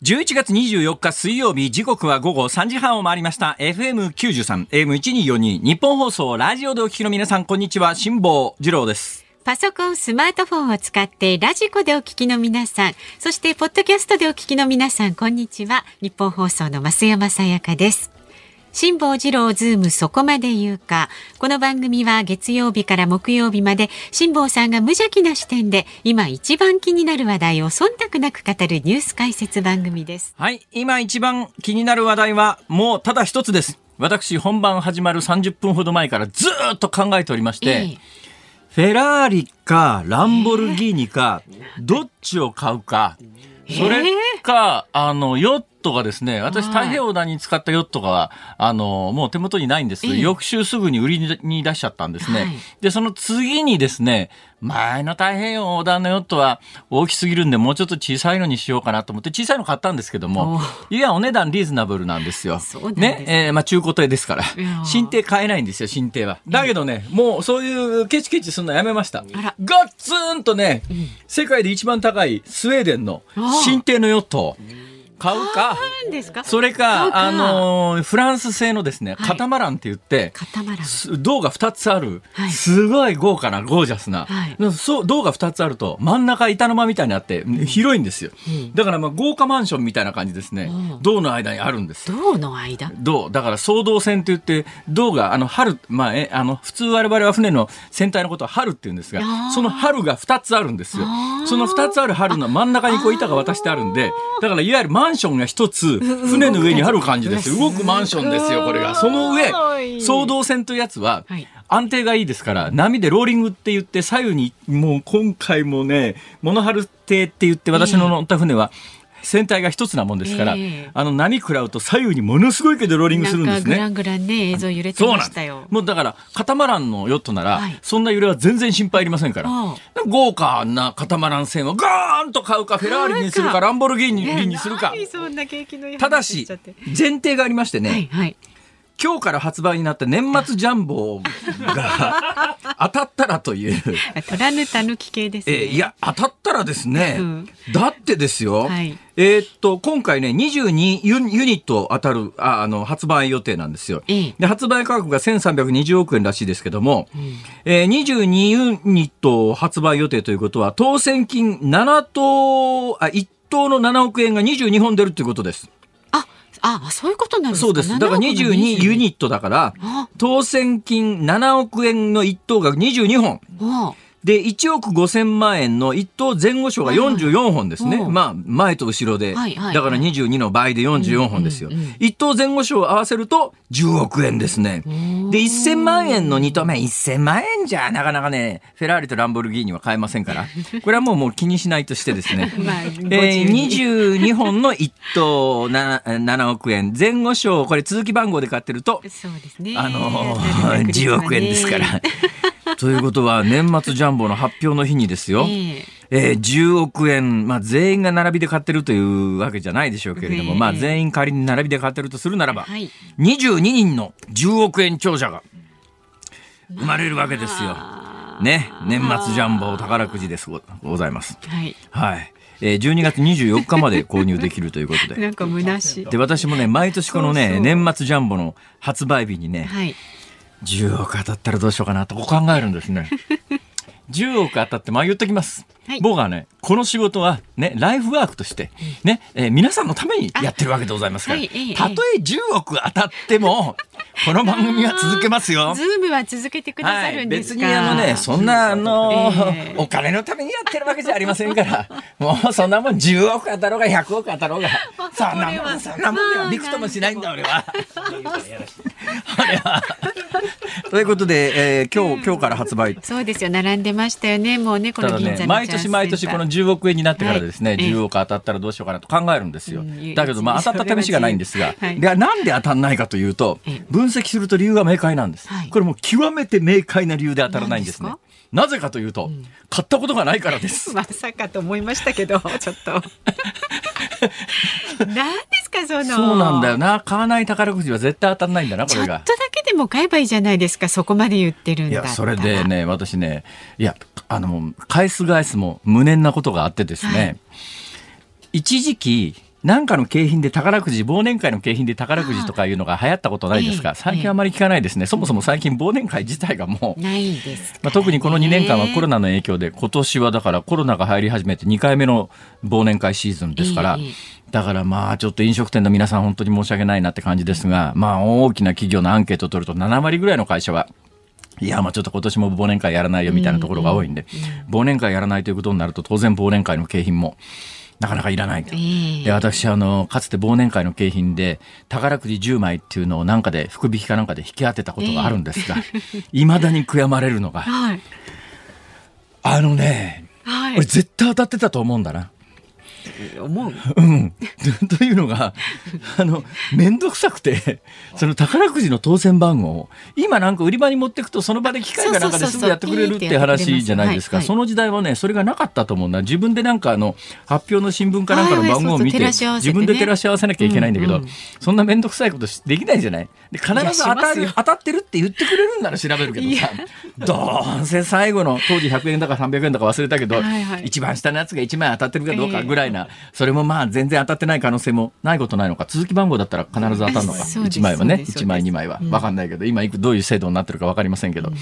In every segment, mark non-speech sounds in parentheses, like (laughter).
11月24日水曜日時刻は午後3時半を回りました FM93 AM1242 ニッポン放送ラジオでお聞きの皆さんこんにちは辛坊治郎ですパソコン、スマートフォンを使ってラジコでお聞きの皆さん、そしてポッドキャストでお聞きの皆さん、こんにちは。ニッポン放送の増山さやかです。辛坊治郎ズームそこまで言うか。この番組は月曜日から木曜日まで辛坊さんが無邪気な視点で今一番気になる話題を忖度なく語るニュース解説番組です。はい今一番気になる話題はもうただ一つです私本番始まる30分ほど前からずーっと考えておりまして、ええフェラーリかランボルギーニか、どっちを買うか、それか、あの、ヨットがですね、私はい太平洋団に使ったヨットが、あの、もう手元にないんです。ええ翌週すぐに売りに出しちゃったんですね。はいで、その次にですね、前の太平洋横断のヨットは大きすぎるんで、もうちょっと小さいのにしようかなと思って、小さいの買ったんですけども、いや、お値段リーズナブルなんですよ。すね、えーまあ中古艇ですから。新艇買えないんですよ、新艇は。だけどね、もうそういうケチケチするのやめました。ガッツンとね、世界で一番高いスウェーデンの新艇のヨットを何ですか？それ買うか、あのーフランス製のですね、はい。カタマランって言って、カタマラン。す銅が2つある、はい。すごい豪華なゴージャスな、はい。そう銅が2つあると真ん中板の間みたいにあって広いんですよ、うん。だからまあ豪華マンションみたいな感じですね、うん。銅の間にあるんです。銅の間？銅。だから送導線って言って銅があの春まあえあの普通我々は船の船体のことは春って言うんですがその春が2つあるんですよ。その2つある春の真ん中にこう板が渡してあるんでだからいわゆるマンションが1つ船の上にある感じです。よ (laughs) 動くマンションですよこれが。その上すごい。送導線というやつは、はい。安定がいいですから波でローリングって言って左右にもう今回もねモノハル艇って言って私の乗った船は船体が一つなもんですから、ええ。あの波食らうと左右にものすごいけどローリングするんですね。なんかグラ。ングランね映像揺れてましたよ。もうだからカタマランのヨットなら、はい。そんな揺れは全然心配いりませんからあ豪華なカタマラン船をガーンと買うかフェラーリにするかランボルギーニにするか。ただし前提がありましてね、はいはい。今日から発売になった年末ジャンボが (laughs) 当たったらという。トラヌタヌキ系ですね。えーいや、当たったらですね、うんだってですよ、はいえーっと、今回ね、22ユユニット当たる、ああの、発売予定なんですよ。ええで、発売価格が1320億円らしいですけども、えー22ユニット発売予定ということは、当選金7等、あ、1等の7億円が22本出るということです。あ、あ、そういうことなんですか？そうです。だから22ユニットだからあ、当選金7億円の1等が22本。ト。で、1億5千万円の1等前後賞が44本ですね。まあ、前と後ろで。はいはいはいだから22の倍で44本ですよ。うんうんうん1等前後賞を合わせると10億円ですね。で、1000万円の2等目、1000万円じゃなかなかね、フェラーリとランボルギーニは買えませんから。(laughs) これはもうもう気にしないとしてですね。(laughs) まあ、えー、52 22本の1等 7, 7億円。前後賞、これ続き番号で買ってると、そうですね。あの当たる確率10はね億円ですから。(laughs) ということは、年末ジャンボの発表の日にですよ。ええー10億円、まあ、全員が並びで買ってるというわけじゃないでしょうけれども、ええまあ、全員仮に並びで買ってるとするならば、はい22人の10億円長者が生まれるわけですよ。ね、年末ジャンボ宝くじですごございます。はい。はい。えー12月24日まで購入できるということで。(laughs) なんか虚しい。で、私もね、毎年このね、そうそう年末ジャンボの発売日にね、はい。10億当たったらどうしようかなとこう考えるんですね。(laughs) 10億当たって、まあ言っときます。はい僕はね、この仕事はね、ライフワークとして、ね、えー皆さんのためにやってるわけでございますから、あはいええたとえ10億当たっても、(laughs) この番組は続けますよ。ズームは続けてくださるんですか。別にあのね、そんなあの、ええお金のためにやってるわけじゃありませんから、(laughs) もうそんなもん10億当たろうが100億当たろうが、(laughs) そんなもん、そんなもんではびくともしないんだ俺は。俺は。(laughs) ということで、えー今日、今日から発売。そうですよ。並んでましたよね。もうね、この銀座ね、毎年毎年この10億円になってからですね、はいええ10億当たったらどうしようかなと考えるんですようん。だけど、まあ当たった試しがないんですが、はいでなんで当たらないかというとええ、分析すると理由が明快なんですはい。これもう極めて明快な理由で当たらないんですね。なぜかというと、買ったことがないからです。(laughs) まさかと思いましたけど、(laughs) ちょっと。何ですか、その。そうなんだよな。買わない宝くじは絶対当たらないんだな、これがちょっと。だけでも買えばいいじゃないですか、そこまで言ってるんだ。それでね、私ね、いや、あの、返す返すも無念なことがあってですね、はい一時期、なんかの景品で宝くじ、忘年会の景品で宝くじとかいうのが流行ったことないですか、最近あまり聞かないですね。そもそも最近忘年会自体がもう、ないです、ね、まあ、特にこの2年間はコロナの影響で、今年はだからコロナが入り始めて2回目の忘年会シーズンですから、だからまあちょっと飲食店の皆さん本当に申し訳ないなって感じですが、まあ大きな企業のアンケートを取ると7割ぐらいの会社は、いや、まあちょっと今年も忘年会やらないよみたいなところが多いんで、忘年会やらないということになると当然忘年会の景品もなかなかいらない。えー、で私あのかつて忘年会の景品で宝くじ10枚っていうのをなんかで福引きかなんかで引き当てたことがあるんですが、い、え、(laughs) ま、だに悔やまれるのが、はい、あのね、はい、俺絶対当たってたと思うんだな。思う、うん、(laughs) というのがあの面倒くさくてその宝くじの当選番号今なんか売り場に持っていくとその場で機械かなんかですぐやってくれるって話じゃないですか。その時代はねそれがなかったと思うんだ自分でなんかあの発表の新聞かなんかの番号を見て自分で照らし合わせなきゃいけないんだけど、そんな面倒くさいことできないじゃない。で必ず当たる当たってるって言ってくれるんなら調べるけどさどうせ最後の当時100円だか300円だか忘れたけど、一番下のやつが1枚当たってるかどうかぐらいな、それもまあ全然当たってない可能性もないことないのか。続き番号だったら必ず当たるのか。1枚はね。1枚2枚は。分かんないけど今いくどういう制度になってるか分かりませんけど、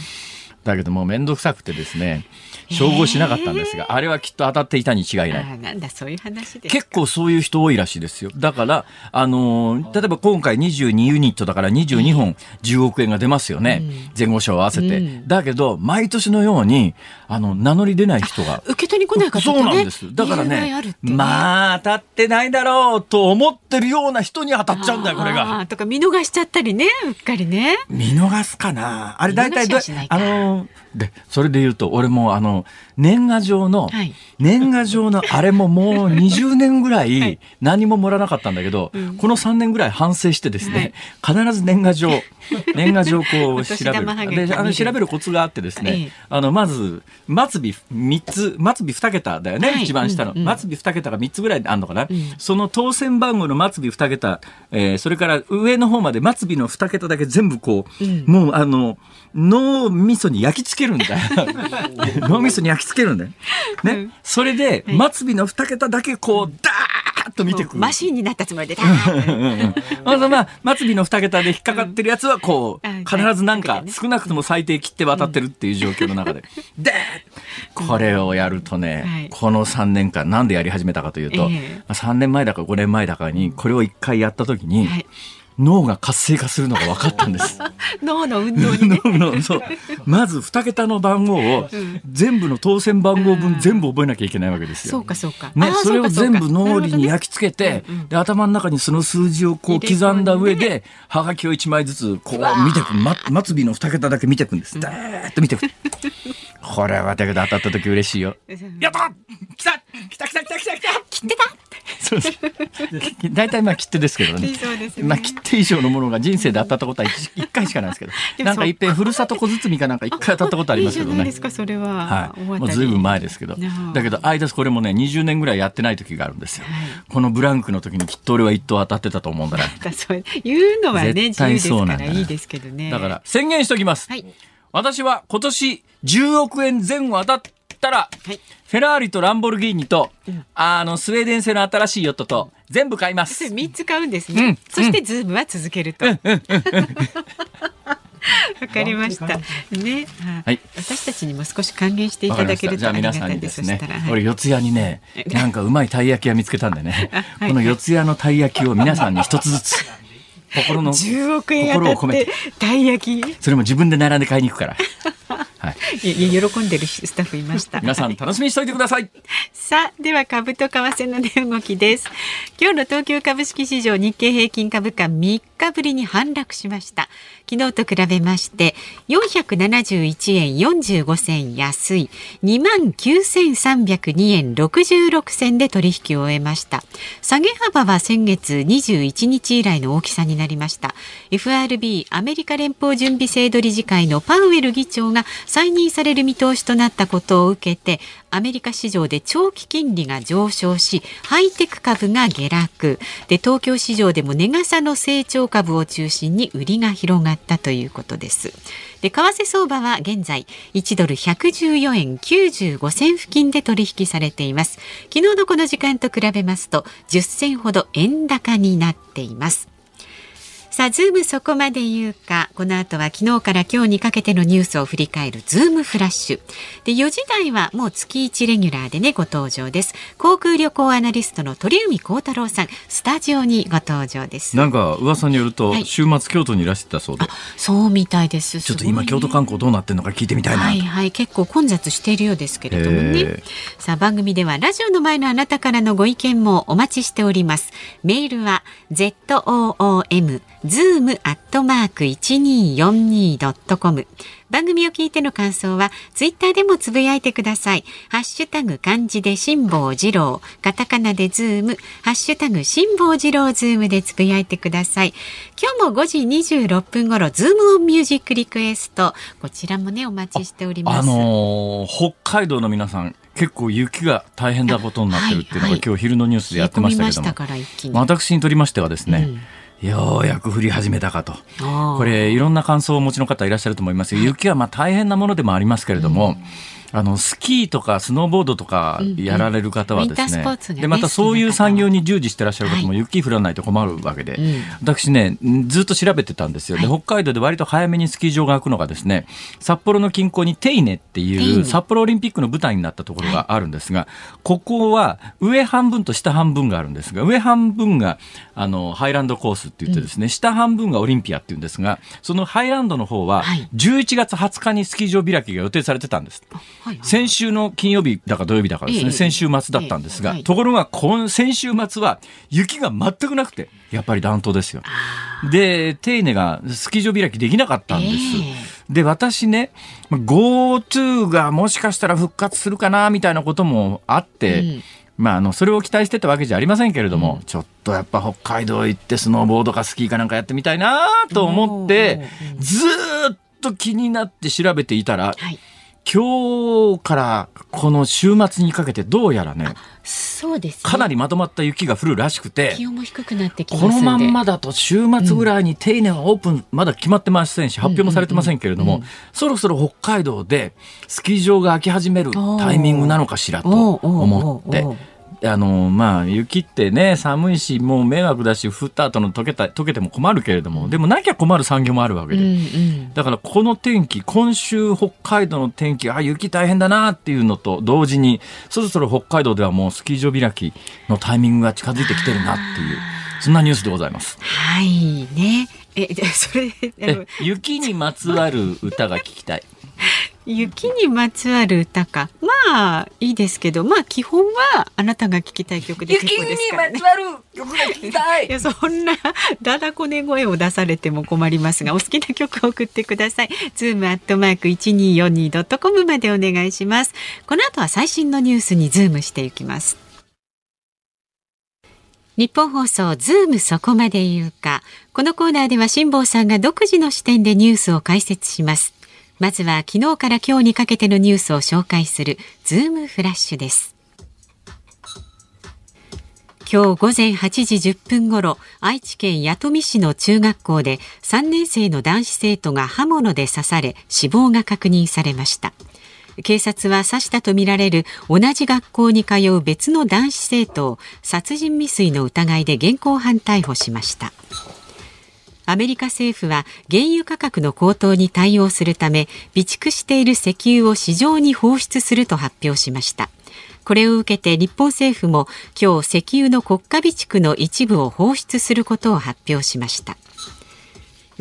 だけどもう面倒くさくてですね照合しなかったんですが、あれはきっと当たっていたに違いない。なんだそういう話結構そういう人多いらしいですよ。だから、あのー、例えば今回22ユニットだから22本10億円が出ますよね。うん、前後賞合わせて、うん。だけど、毎年のように、あの、名乗り出ない人が。受け取りに来ない方、ね、そうなんです。だからね、ねまあ、当たってないだろうと思ってるような人に当たっちゃうんだよ、これが。とか見逃しちゃったりね、うっかりね。見逃すかなあれ大体ど、あのーでそれで言うと俺もあの年賀状の、はい、年賀状のあれももう20年ぐらい何ももらなかったんだけど、はい、この3年ぐらい反省してですね、はい、必ず年賀状 (laughs) 年賀状こう調べる。であの調べるコツがあってですね、あのまず末尾3つ末尾2桁だよね、一番下の、うんうん、末尾2桁が3つぐらいあるのかな、うん、その当選番号の末尾2桁、えー、それから上の方まで末尾の2桁だけ全部こう、うん、もうあの脳みそに焼き付けるんだよ。(laughs) 脳みそに焼き付けるんだよ。ね、うん、それで、末尾の2桁だけこうダーッと見てくマシンになったつもりでダーッと。まあ末尾の2桁で引っかかってるやつはこう、必ずなんか少なくとも最低切って渡ってるっていう状況の中で。でこれをやるとね、この3年間なんでやり始めたかというと、えー、3年前だか5年前だかにこれを1回やった時に、はい脳が活性化するのが分かったんです。(laughs) 脳の運動に、ね、脳のそう。まず2桁の番号を、全部の当選番号分全部覚えなきゃいけないわけですよ。そうかそうか。ね、それを全部脳裏に焼き付けて、で頭の中にその数字をこう刻んだ上で、はがきを1枚ずつこう見てく、ま、末尾の2桁だけ見てくんです。だーっと見てく。これはだけど当たった時嬉しいよ。やった！来た！来た！来た！来た！来た！来た！切ってたそうそう大体まあ切手ですけどね。ねまあ切手以上のものが人生で当たったことは一回しかないですけど。なんかいっぺんふるさと小包かなんか一回当たったことありますけどね。いいですかそれは。はい。もうずいぶん前ですけど。だけど間これもね20年ぐらいやってない時があるんですよ。はい、このブランクの時にきっと俺は一等当たってたと思うんだな。(laughs) そう言うのはね自由ですからいいですけどね。だから宣言しておきます。はい。私は今年10億円前後当たったら、はい、フェラーリとランボルギーニと、うん、あのスウェーデン製の新しいヨットと全部買います。三つ買うんですね。うん、そしてズームは続けると。(laughs) わかりました。ね、はい、私たちにも少し還元していただけるとありがたいですね。俺四谷にね、(laughs) なんかうまいたい焼き屋見つけたんでね、(laughs) この四谷のたい焼きを皆さんに一つずつ。心の10億円当たってたい焼き。それも自分で並んで買いに行くから。(laughs) はい、喜んでるスタッフいました。皆さん楽しみにしておいてください。さあでは株と為替の値動きです。今日の東京株式市場日経平均株価3日ぶりに反落しました。昨日と比べまして471円45銭安い。2万9302円66銭で取引を終えました。下げ幅は先月21日以来の大きさになりました。FRB アメリカ連邦準備制度理事会のパウエル議長が再任される見通しとなったことを受けてアメリカ市場で長期金利が上昇しハイテク株が下落。で東京市場でも値がさの成長株を中心に売りが広がったということです。で為替相場は現在1ドル114円95銭付近で取引されています。昨日のこの時間と比べますと10銭ほど円高になっています。さあ、ズームそこまで言うか。この後は昨日から今日にかけてのニュースを振り返るズームフラッシュ。で、4時台はもう月1レギュラーでね、ご登場です。航空旅行アナリストの鳥海高太朗さん、スタジオにご登場です。なんか噂によると、はい、週末京都にいらしてたそうで。そうみたいです。ちょっと今京都観光どうなってるのか聞いてみたいな。はいはい、結構混雑しているようですけれどもね。さあ、番組ではラジオの前のあなたからのご意見もお待ちしております。メールは zoom ズームアットマーク一二四二ドットコム。番組を聞いての感想はツイッターでもつぶやいてください。ハッシュタグ漢字で辛坊治郎、カタカナでズーム、ハッシュタグ辛坊治郎ズームでつぶやいてください。今日も5時26分頃、ズームオンミュージックリクエスト。こちらもね、お待ちしております。あのー、北海道の皆さん、結構雪が大変なことになってるっていうのが、はいはい、今日昼のニュースでやってましたけども私にとりましてはですね、うんようやく降り始めたかと。これ、いろんな感想をお持ちの方いらっしゃると思います雪はまあ大変なものでもありますけれども、うんあのスキーとかスノーボードとかやられる方はですねうんうん、でまたそういう産業に従事してらっしゃる方も雪降らないと困るわけで、はい、私ねずっと調べてたんですよ、で北海道で割と早めにスキー場が開くのがですね札幌の近郊に手稲っていう札幌オリンピックの舞台になったところがあるんですが、ここは上半分と下半分があるんですが上半分があのハイランドコースって言ってですね、うん、下半分がオリンピアっていうんですがそのハイランドの方は11月20日にスキー場開きが予定されてたんです。はいはい、先週の金曜日だか土曜日だかですね、先週末だったんですが、ところが今先週末は雪が全くなくて、やっぱり暖冬ですよ。で、丁寧がスキー場開きできなかったんです。で、私ね、GoTo がもしかしたら復活するかな、みたいなこともあって、うん。まあ、あのそれを期待してたわけじゃありませんけれども、うん、ちょっとやっぱ北海道行ってスノーボードかスキーかなんかやってみたいなと思って、ずっと気になって調べていたら、はい今日からこの週末にかけてどうやらねそうです、ね、かなりまとまった雪が降るらしくて気温も低くなってきこのまんまだと週末ぐらいに丁寧はオープン、まだ決まってませんし発表もされてませんけれども、そろそろ北海道でスキー場が開き始めるタイミングなのかしらと思って。あのまあ雪ってね寒いしもう迷惑だし降った後の溶けた溶けても困るけれどもでもなきゃ困る産業もあるわけで、うんうん、だからこの天気今週北海道の天気あ雪大変だなっていうのと同時にそろそろ北海道ではもうスキー場開きのタイミングが近づいてきてるなっていうそんなニュースでございます。はいね。えそれ雪にまつわる歌が聞きたい。(laughs) 雪にまつわる歌か。まあいいですけどまあ基本はあなたが聞きたい曲で結構ですから、ね、雪にまつわる曲が聞きたい。いやそんなだだこね声を出されても困りますがお好きな曲を送ってください。ズームアットマーク一二四二ドットコムまでお願いします。この後は最新のニュースにズームしていきます。ニッポン放送ズームそこまで言うか。このコーナーでは辛坊さんが独自の視点でニュースを解説しますまずは昨日から今日にかけてのニュースを紹介するズームフラッシュです。今日午前8時10分ごろ愛知県弥富市の中学校で3年生の男子生徒が刃物で刺され死亡が確認されました。警察は刺したとみられる同じ学校に通う別の男子生徒を殺人未遂の疑いで現行犯逮捕しました。アメリカ政府は原油価格の高騰に対応するため備蓄している石油を市場に放出すると発表しました。これを受けて日本政府も今日石油の国家備蓄の一部を放出することを発表しました。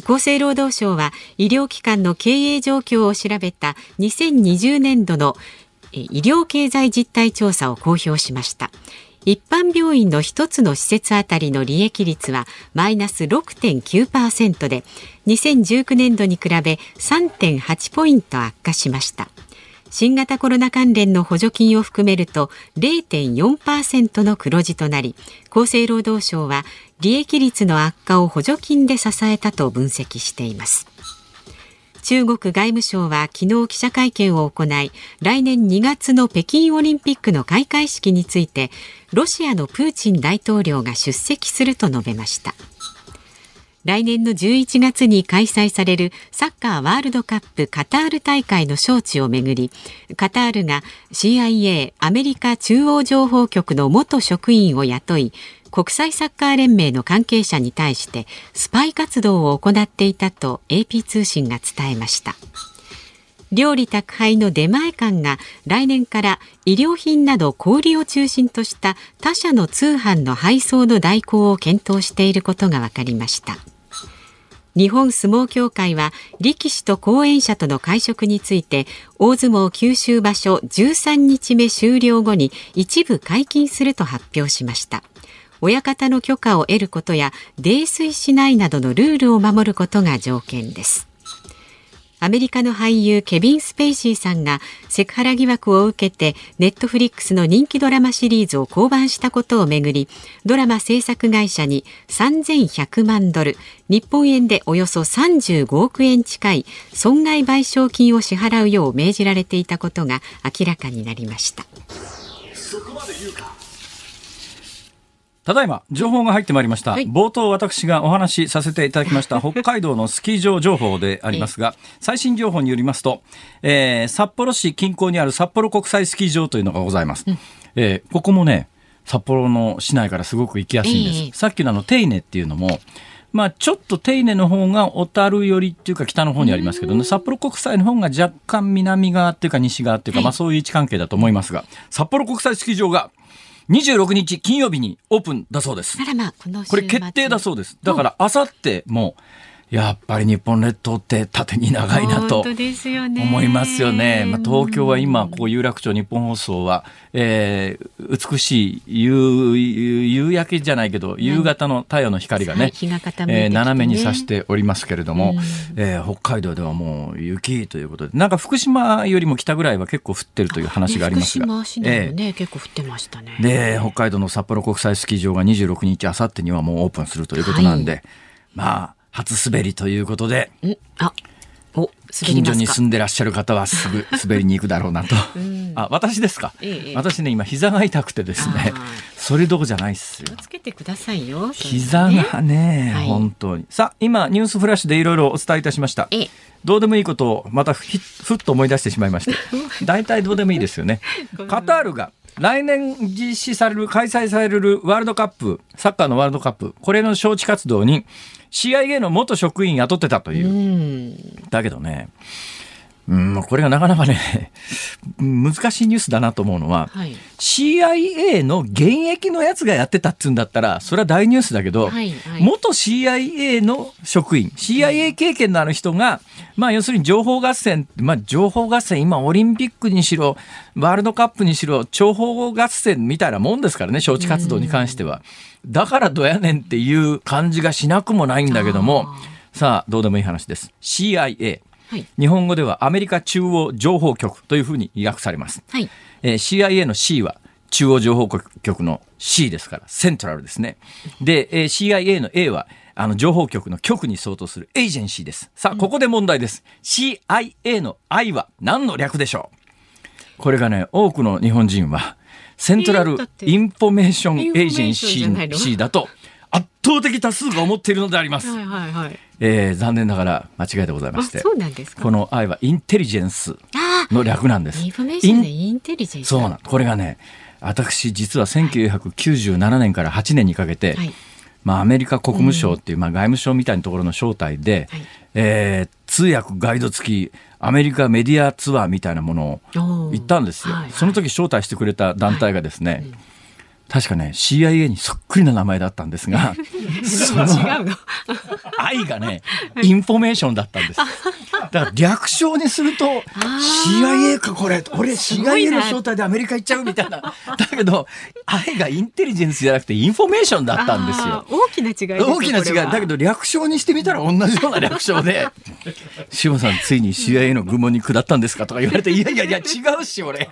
厚生労働省は医療機関の経営状況を調べた2020年度の医療経済実態調査を公表しました。一般病院の一つの施設あたりの利益率はマイナス6.9%で2019年度に比べ3.8ポイント悪化しました。新型コロナ関連の補助金を含めると0.4%の黒字となり厚生労働省は利益率の悪化を補助金で支えたと分析しています。中国外務省は昨日記者会見を行い来年2月の北京オリンピックの開会式についてロシアのプーチン大統領が出席すると述べました。来年の11月に開催されるサッカーワールドカップカタール大会の招致をめぐりカタールが CIA アメリカ中央情報局の元職員を雇い国際サッカー連盟の関係者に対してスパイ活動を行っていたと AP 通信が伝えました。料理宅配の出前館が来年から衣料品など小売を中心とした他社の通販の配送の代行を検討していることが分かりました。日本相撲協会は力士と講演者との会食について大相撲九州場所13日目終了後に一部解禁すると発表しました。親方の許可を得ることや泥酔しないなどのルールを守ることが条件ですアメリカの俳優ケビン・スペイシーさんがセクハラ疑惑を受けてネットフリックスの人気ドラマシリーズを降板したことをめぐりドラマ制作会社に3100万ドル日本円でおよそ35億円近い損害賠償金を支払うよう命じられていたことが明らかになりました。ただいま情報が入ってまいりました、はい、冒頭私がお話しさせていただきました (laughs) 北海道のスキー場情報でありますが、最新情報によりますと、えー、札幌市近郊にある札幌国際スキー場というのがございます、うん、えー、ここもね札幌の市内からすごく行きやすいんです、えー、さっきのあの手稲っていうのもまあ、ちょっと手稲の方が小樽寄りっていうか北の方にありますけどね、札幌国際の方が若干南側っていうか西側っていうか、まあそういう位置関係だと思いますが、札幌国際スキー場が26日金曜日にオープンだそうです。まあ、ここれ決定だそうです。だからあさってもやっぱり日本列島って縦に長いなと思いますよね。まあ、東京は今、こう有楽町日本放送は、えー、美しい夕夕焼けじゃないけど、夕方の太陽の光がね、はい。えー、斜めに差しておりますけれども、えー、北海道ではもう雪ということで、なんか福島よりも北ぐらいは結構降ってるという話がありますが。福島市ね、えー、結構降ってましたね。で、北海道の札幌国際スキー場が26日、あさってにはもうオープンするということなんで、はい、まあ、初滑りということで。あ近所に住んでらっしゃる方はすぐ (laughs) 滑りに行くだろうなと。うん、あ、私ですか、ええ、私ね、今膝が痛くてですね、それどころじゃないっすよ。つけてくださいよ。膝がね、はい、本当に。さあ、今、ニュースフラッシュでいろいろお伝えいたしました。えどうでもいいことをまたふふっと思い出してしまいまして。(laughs) 大体どうでもいいですよね。カタールが来年実施される、開催されるワールドカップ、サッカーのワールドカップ、これの招致活動に CIA の元職員雇ってたという。だけどね、うん、これがなかなかね、(laughs) 難しいニュースだなと思うのは、はい、CIA の現役のやつがやってたっつうんだったら、それは大ニュースだけど、はいはい、元 CIA の職員、CIA 経験のある人が、まあ要するに情報合戦、まあ情報合戦、今オリンピックにしろ、ワールドカップにしろ、情報合戦みたいなもんですからね、招致活動に関しては。だからどやねんっていう感じがしなくもないんだけども、さあ、どうでもいい話です。CIA。はい、日本語ではアメリカ中央情報局というふうに訳されます。はい、えー、CIA の C は中央情報局の C ですから、セントラルですね。で、えー、CIA の A はあの情報局の局に相当するエージェンシーです。さあ、ここで問題です。うん、CIA の I は何の略でしょう？これがね、多くの日本人は、セントラルインフォメーションエージェンシーだと圧倒的多数が思っているのであります。はいはいはい。えー、残念ながら間違いでございまして。そうなんですか？この I はインテリジェンスの略なんです。インフォメーションでインテリジェンス。そうなん。これがね、私実は1997年から8年にかけて、はい、まあ、アメリカ国務省っていう、まあ、外務省みたいなところの招待で、はい、えー、通訳ガイド付きアメリカメディアツアーみたいなものを行ったんですよ。はいはい、その時招待してくれた団体がですね、はいうん確かね CIA にそっくりな名前だったんですがその I がねインフォメーションだったんです。だから略称にすると CIA かこれ。俺 CIA の招待でアメリカ行っちゃうみたいな。だけど I がインテリジェンスじゃなくてインフォメーションだったんですよ。大きな違い大きな違い。だけど略称にしてみたら同じような略称で「志麻さんついに CIA の軍門に下ったんですか?」とか言われて「いやいやいや違うし俺。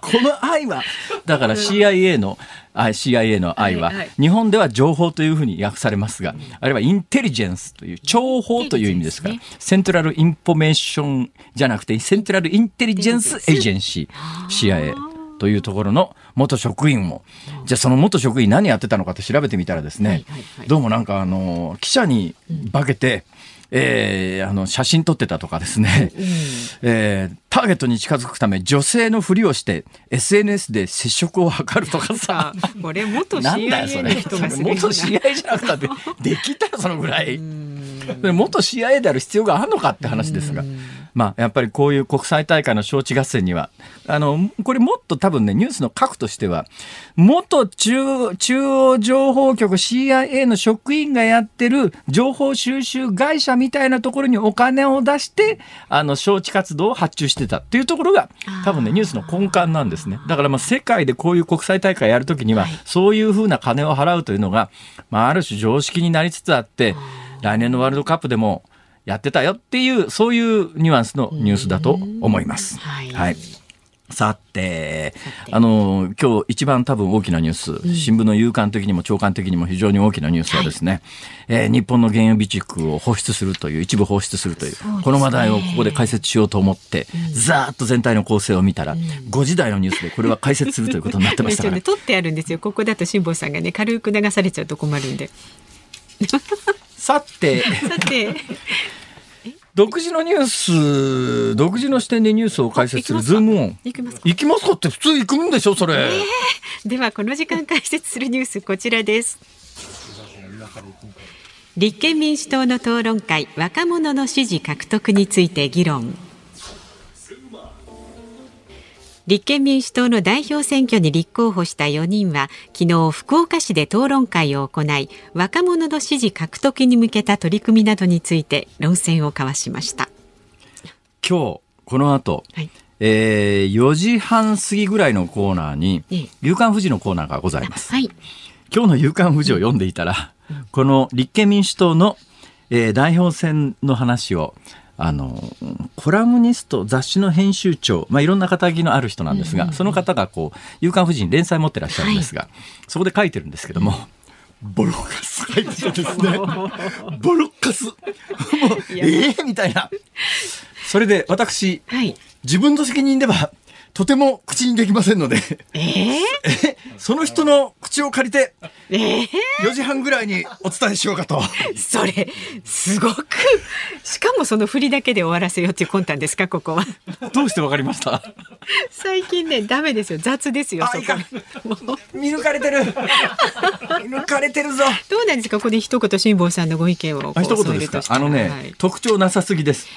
この I はだから CIA の、CIA の I は、日本では情報というふうに訳されますが、あれはインテリジェンスという情報という意味ですから、 Central Information じゃなくて Central Intelligence Agency CIA というところの元職員も、じゃあその元職員何やってたのかって調べてみたらですね、どうもなんかあの記者に化けて、えー、あの写真撮ってたとかですね、うん、(laughs) えー、ターゲットに近づくため女性のふりをして SNS で接触を図るとかさ。これ元 CIA の人がする元 CIA じゃなくたって (laughs) できたよそのぐらい。元 CIA である必要があるのかって話ですが。まあ、やっぱりこういう国際大会の招致合戦には、あの、これもっと多分ね、ニュースの核としては、元中中央情報局 CIA の職員がやってる情報収集会社みたいなところにお金を出して、あの、招致活動を発注してたっていうところが、多分ね、ニュースの根幹なんですね。だからまあ、世界でこういう国際大会やるときには、そういうふうな金を払うというのが、まあ、ある種常識になりつつあって、来年のワールドカップでも、やってたよっていうそういうニュアンスのニュースだと思います。はい、はいさて、あの、今日一番多分大きなニュース、うん、新聞の夕刊的にも長官的にも非常に大きなニュースはですね、はい、えー、日本の原油備蓄を放出するという、一部放出するという、うこの話題をここで解説しようと思って、うん、ざーっと全体の構成を見たら、うん、5時台のニュースでこれは解説するということになってましたから。(laughs) ね、取ってあるんですよ。ここだと辛坊さんがね、軽く流されちゃうと困るんで。(laughs) (laughs) さて。さて。独自のニュース、独自の視点でニュースを解説するズームオン。行きますか？行きますかって普通行くんでしょそれ、えー、ではこの時間解説するニュースこちらです。立憲民主党の討論会若者の支持獲得について議論。立憲民主党の代表選挙に立候補した4人は昨日福岡市で討論会を行い若者の支持獲得に向けた取り組みなどについて論戦を交わしました。今日この後、はい、えー、4時半過ぎぐらいのコーナーに「夕刊富士」のコーナーがございます、はい、今日の「夕刊富士」を読んでいたら、この立憲民主党の、えー、代表選の話をあのコラムニスト雑誌の編集長、まあ、いろんな肩書のある人なんですが、その方がこう「夕刊夫人」連載持ってらっしゃるんですが、はい、そこで書いてるんですけども。ボロカス書いてるんですね。(laughs) ボロカス。もう、ええー、みたいな。それで私、はい、自分の責任ではとても口にできませんので、えー、(laughs) その人の口を借りて、えー、4時半ぐらいにお伝えしようかと。それ、すごく、しかもその振りだけで終わらせようっていう魂胆ですか、ここは。どうしてわかりました？最近ね、ダメですよ。雑ですよ、そこ。見抜かれてる。見抜かれてるぞ。どうなんですか、ここで一言辛坊さんのご意見を。一言ですか？あのね、はい、特徴なさすぎです。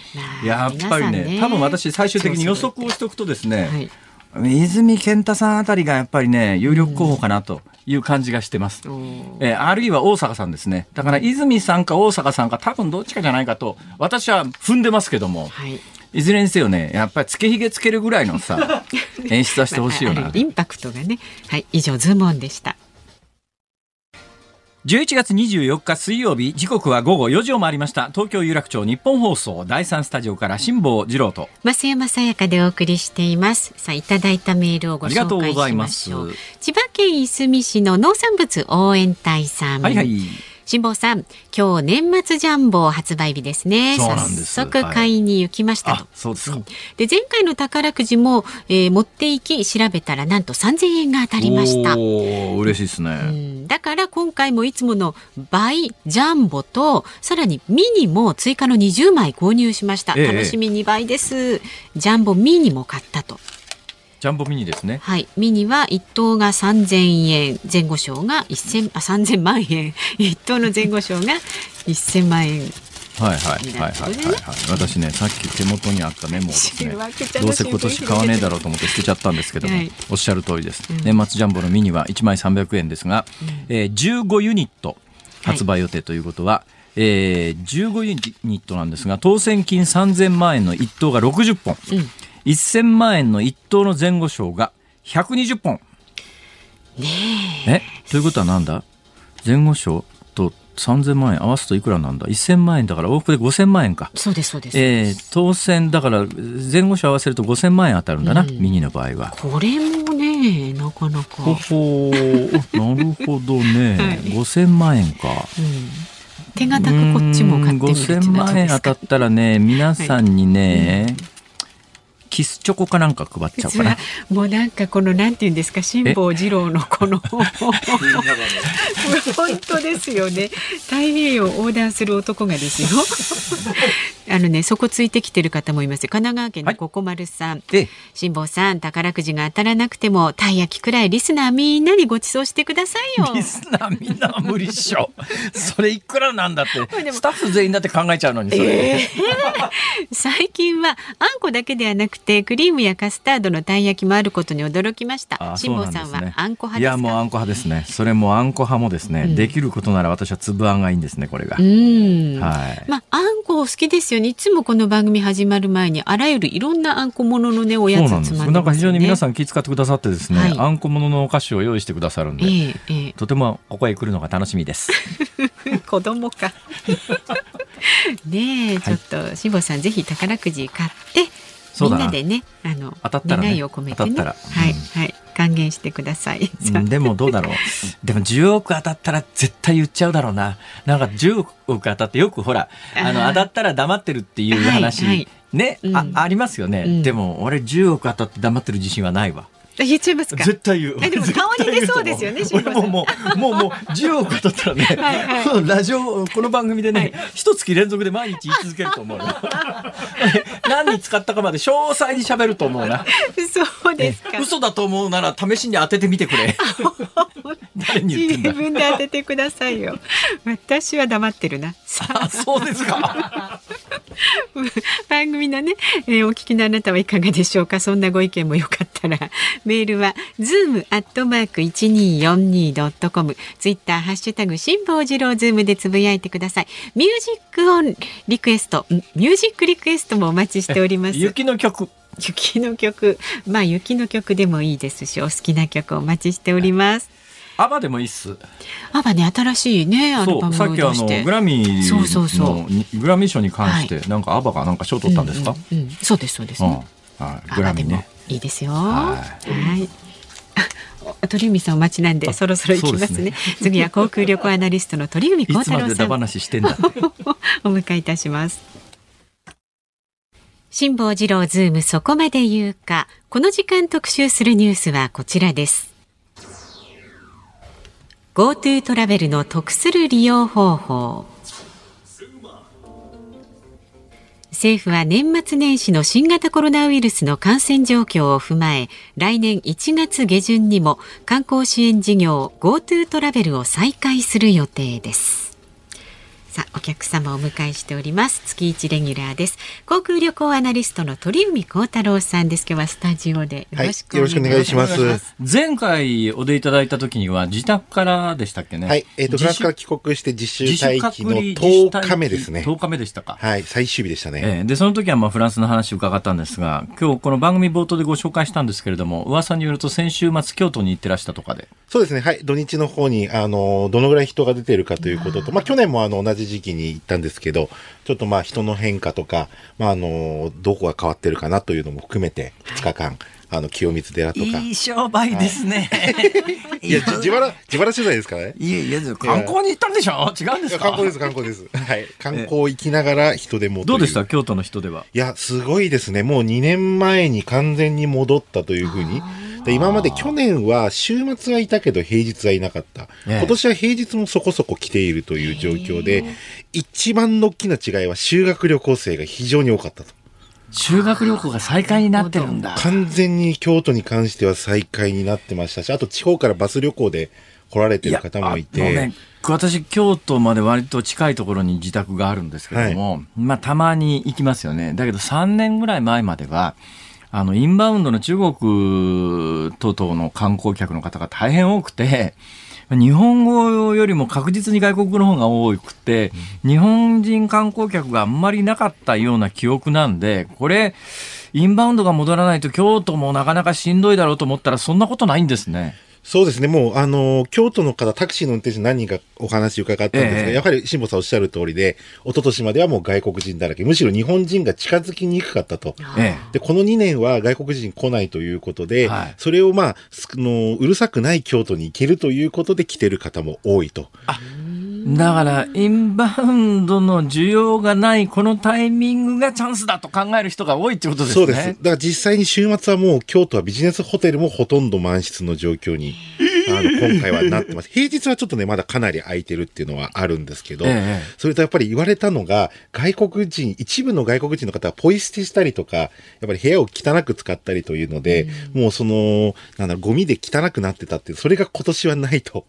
やっぱりね、ね多分私最終的に予測をしておくとですね、はい泉健太さんあたりがやっぱりね、有力候補かなという感じがしてます。えー、あるいは大阪さんですね。だから泉さんか大阪さんか多分どっちかじゃないかと、私は踏んでますけども、はい、いずれにせよね、やっぱりつけひげつけるぐらいのさ、(laughs) 演出はしてほしいよな。インパクトがね。はい、以上、ズームオンでした。11月24日水曜日時刻は午後4時を回りました。東京有楽町日本放送第三スタジオから辛坊治郎と。増山さやかでお送りしています。さあいただいたメールをご紹介しましょう。千葉県いすみ市の農産物応援隊さん。はいはい辛坊さん、今日年末ジャンボ発売日ですね。早速買いに行きましたと。そうですか。で前回の宝くじも、えー、持って行き調べたらなんと3000円が当たりました。お嬉しいですね、うん。だから今回もいつもの倍ジャンボとさらにミニも追加の20枚購入しました。ええ、楽しみ2倍です。ジャンボミニも買ったと。ジャンボミニですね。はい、ミニは一等が三千円、前後賞が一千あ三千万円、(laughs) 一等の前後賞が一千万円。はいはいはいはいはい、はい、私ねさっき手元にあったメモをですねどうせ今年買わねえだろうと思って捨てちゃったんですけども、はい、おっしゃる通りです、うん、年末ジャンボのミニは1枚300円ですが、うん、えー、15ユニット発売予定ということは、はい、えー、15ユニットなんですが当選金3000万円の1等が60本、うん1000万円の一等の前後賞が120本。ねえ。ということはなんだ？前後賞と3000万円合わすといくらなんだ？1000万円だから往復で5000万円か。そうですそうです、えー、当選だから前後賞合わせると5000万円当たるんだな、うん、右の場合は。これもねなかなか。ほほなるほどね、(laughs) はい、5000万円か、うん。手堅くこっちも買ってみるって5000万円当たったらね皆さんにね、キスチョコかなんか配っちゃうかな。(laughs) もうなんかこのなんていうんですか辛坊治郎のこの本当ですよね。太平洋横断する男がですよ。(laughs) あのねそこついてきてる方もいます神奈川県のここまるさん、はい、辛坊さん宝くじが当たらなくてもたい焼きくらいリスナーみんなにご馳走してくださいよ。リスナーみんなは無理っしょ。(laughs) それいくらなんだってスタッフ全員だって考えちゃうのにそれ。えー、最近はあんこだけではなくてクリームやカスタードのたい焼きもあることに驚きました。辛坊、さんはあんこ派いやもうあんこ派ですね。それもあんこ派もですね、うん、できることなら私は粒あんがいいんですねこれが。うん。はい。まああんこ好きですよね。いつもこの番組始まる前にあらゆるいろんなあんこもののねおやつつまんでね、なんか非常に皆さん気遣ってくださってですね、はい、あんこもののお菓子を用意してくださるんで、えーえー、とてもここへ来るのが楽しみです。(laughs) 子供か。(laughs) ねえ、ちょっと辛坊さんぜひ宝くじ買ってみんなでねあの当たったら、ね、願いを込めてね、うん、はいはい。還元してください、うん、でもどうだろう。(laughs) でも10億当たったら絶対言っちゃうだろうな。なんか10億当たってよくほらあの当たったら黙ってるっていう話、はいはい、ね、うん、あありますよね、でも俺10億当たって黙ってる自信はないわ言っちゃいますか？絶対言う。えでも顔に出そうですよね。俺ももうもうもう10億当たったらね、はいはい、ラジオこの番組でね、一、はい、月連続で毎日言い続けると思うよ。(laughs) 何に使ったかまで詳細に喋ると思うな。そうですか。嘘だと思うなら試しに当ててみてくれ。(laughs) 自分で当ててくださいよ。私は黙ってるな。(laughs) あそうですか。番組のね、えー、お聞きのあなたはいかがでしょうか？そんなご意見もよかったらメールは zoom アットマーク一二四二ドットコム、ツイッターハッシュタグ辛坊治郎ズームでつぶやいてください。ミュージックオンリクエスト、ミュージックリクエストもお待ちしております。雪の曲。雪の曲、まあ雪の曲でもいいですし、お好きな曲お待ちしております。アバでもいいっす。アバね新しいねアルバムさっきあのグラミーそうそうそう。グラミー賞に関して、はい、なんかアバがなんか賞取ったんですか？うんうん。うん、そうですそうです、ね、うん、はい。グラミーね。いいですよ。はい。鳥海さんお待ちなんでそろそろ行きますね、ね、次は航空旅行アナリストの鳥海高太朗さん。お迎えいたします。辛坊治郎ズームそこまで言うか。この時間特集するニュースはこちらです GoTo トラベルの得する利用方法。政府は年末年始の新型コロナウイルスの感染状況を踏まえ来年1月下旬にも観光支援事業 GoTo トラベルを再開する予定です。さあお客様をお迎えしております。月一レギュラーです。航空旅行アナリストの鳥海幸太郎さんです。今日はスタジオでよろしくお願いします。はい、ます。前回お出いただいた時には自宅からでしたっけね。はいえっ、ー、とフランスから帰国して実習待機の10日目ですね10日目でしたか。はい最終日でしたね、えー、でその時はまあフランスの話を伺ったんですが今日この番組冒頭でご紹介したんですけれども噂によると先週末京都に行ってらしたとかで。そうですね。はい土日の方にあのどのぐらい人が出ているかということとまあ去年もあの同じ時期に行ったんですけど、ちょっとまあ人の変化とか、まああの、どこが変わってるかなというのも含めて、2日間、あの、清水寺とか。いい商売ですね。はい、いや、自腹、自腹取材ですからね。いやいや、観光に行ったんでしょ？違うんですか？観光です、観光です。はい。観光行きながら人でもどうでした？京都の人では。いや、すごいですね。もう2年前に完全に戻ったというふうに。で今まで去年は週末はいたけど平日はいなかった、今年は平日もそこそこ来ているという状況で一番の大きな違いは修学旅行生が非常に多かったと。修学旅行が再開になってるんだ。完全に京都に関しては再開になってましたし、あと地方からバス旅行で来られてる方もいて。私、京都まで割と近いところに自宅があるんですけども、はい、まあ、たまに行きますよね。だけど3年ぐらい前までは、あの、インバウンドの中国等々の観光客の方が大変多くて、日本語よりも確実に外国の方が多くて、日本人観光客があんまりなかったような記憶なんで、これ、インバウンドが戻らないと京都もなかなかしんどいだろうと思ったらそんなことないんですね。そうですね。もう、あの、京都の方、タクシーの運転手何人かお話伺ったんですが、ええ、やはり辛坊さんおっしゃる通りで、一昨年まではもう外国人だらけ、むしろ日本人が近づきにくかったと。え、で、この2年は外国人来ないということで、はい、それをまあ、のうるさくない京都に行けるということで来てる方も多いと。あだから、インバウンドの需要がないこのタイミングがチャンスだと考える人が多いってことですね。そうです。だから実際に週末はもう京都はビジネスホテルもほとんど満室の状況に、あの、今回はなってます。平日はちょっとね、まだかなり空いてるっていうのはあるんですけど、ええ、それとやっぱり言われたのが、外国人、一部の外国人の方はポイ捨てしたりとか、やっぱり部屋を汚く使ったりというので、うん、もうその、なんだろう、ゴミで汚くなってたって、それが今年はないと。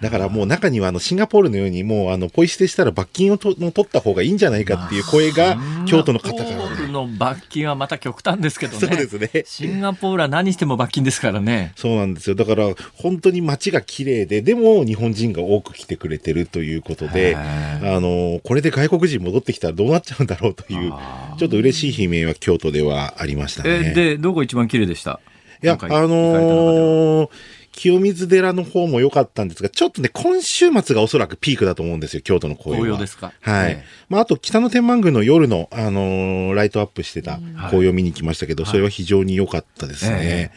だからもう中にはあのシンガポールのようにもうあのポイ捨てしたら罰金をと取った方がいいんじゃないかっていう声が京都の方から、ね、シンガポールの罰金はまた極端ですけどね。そうですね。シンガポールは何しても罰金ですからね。そうなんですよ。だから本当に街が綺麗で、でも日本人が多く来てくれてるということで、あの、これで外国人戻ってきたらどうなっちゃうんだろうという、ちょっと嬉しい悲鳴は京都ではありましたね。で、どこ一番綺麗でした？いや、あのー清水寺の方も良かったんですが、ちょっとね、今週末がおそらくピークだと思うんですよ、京都の紅葉は。紅葉ですか。はい。えまあ、あと、北の天満宮の夜の、あのー、ライトアップしてた紅葉見に来ましたけど、それは非常に良かったですね。え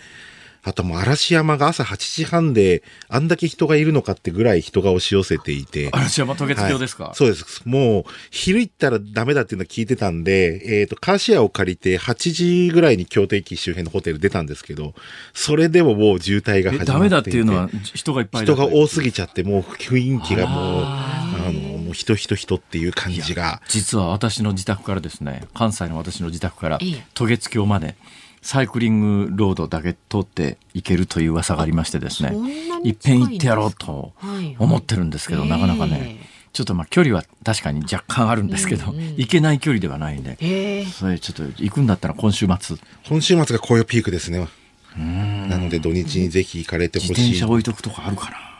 あともう嵐山が朝8時半で、あんだけ人がいるのかってぐらい人が押し寄せていて。嵐山渡月橋ですか、はい、そうです。もう、昼行ったらダメだっていうのは聞いてたんで、えっ、ー、と、カーシェアを借りて8時ぐらいに京都駅周辺のホテル出たんですけど、それでももう渋滞が始まっていて。ダメだっていうのは人がいっぱい人が多すぎちゃって、もう雰囲気がもう、あの、もう人人人っていう感じが。実は私の自宅からですね、関西の私の自宅から、渡月橋まで、サイクリングロードだけ通っていけるという噂がありましてですねいっぺん行ってやろうと思ってるんですけど、はいはい、なかなかねちょっとまあ距離は確かに若干あるんですけど、うんうん、行けない距離ではないんで、それちょっと行くんだったら今週末。今週末が紅葉ピークですね。なので土日にぜひ行かれてほしい。自転車置いとくとかあるかな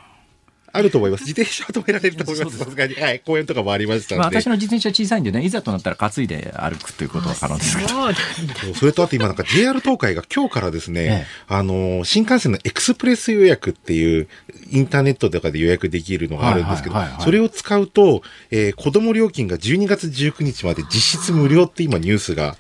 あると思います。自転車は止められると思います。さすがに。はい。公園とかもありましたまあ、私の自転車小さいんでね、いざとなったら担いで歩くということは可能ですけど。それとあと今なんか JR 東海が今日からですね、ええ、あの、新幹線のエクスプレス予約っていう、インターネットとかで予約できるのがあるんですけど、それを使うと、えー、子供料金が12月19日まで実質無料って今ニュースが、